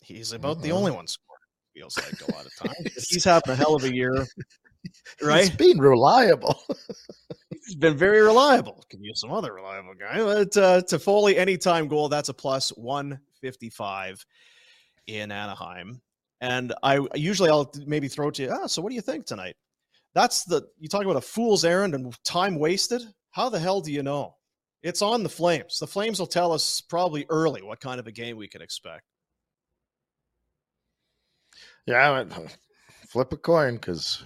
He's about the Uh-uh. only one scoring. Feels like a lot of times. He's having a hell of a year, He's right? being reliable. He's been very reliable. Can use some other reliable guy. But uh, Toffoli anytime goal, that's a plus 155 in Anaheim. And I usually I'll maybe throw to you, ah, so what do you think tonight? That's the you talk about a fool's errand and time wasted. How the hell do you know? It's on the Flames. The Flames will tell us probably early what kind of a game we can expect. Yeah, flip a coin because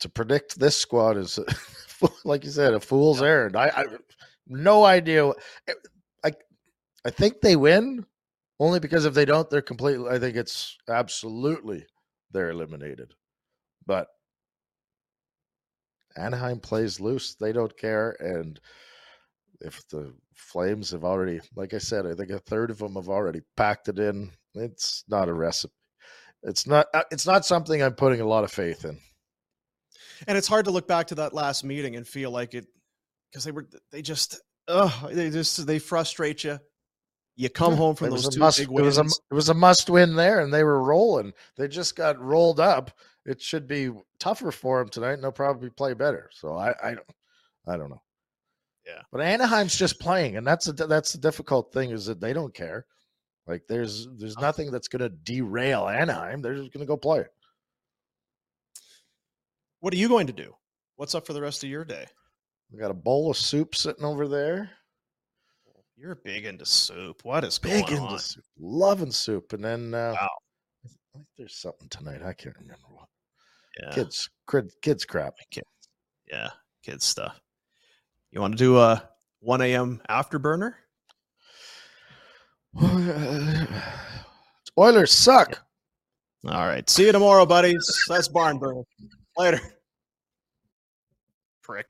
to predict this squad is, like you said, a fool's errand. I, I no idea. I I think they win only because if they don't, they're completely. I think it's absolutely they're eliminated. But Anaheim plays loose; they don't care, and if the Flames have already, like I said, I think a third of them have already packed it in. It's not a recipe. It's not. Uh, it's not something I'm putting a lot of faith in. And it's hard to look back to that last meeting and feel like it because they were they just oh they just they frustrate you. You come home from those two must, big wins. It was, a, it was a must win there, and they were rolling. They just got rolled up. It should be tougher for them tonight, and they'll probably play better. So I, I don't, I don't know. Yeah, but Anaheim's just playing, and that's a, that's the difficult thing is that they don't care. Like there's there's nothing that's going to derail Anaheim. They're just going to go play. What are you going to do? What's up for the rest of your day? We got a bowl of soup sitting over there. You're big into soup. What is big going into on? soup? Loving soup, and then uh, wow, I think there's something tonight. I can't remember what. Yeah. Kids, kids, kids crap. Kids. Yeah, kids stuff. You want to do a 1 a.m. afterburner? Oilers suck. All right. See you tomorrow, buddies. That's barn burner. Later. Prick.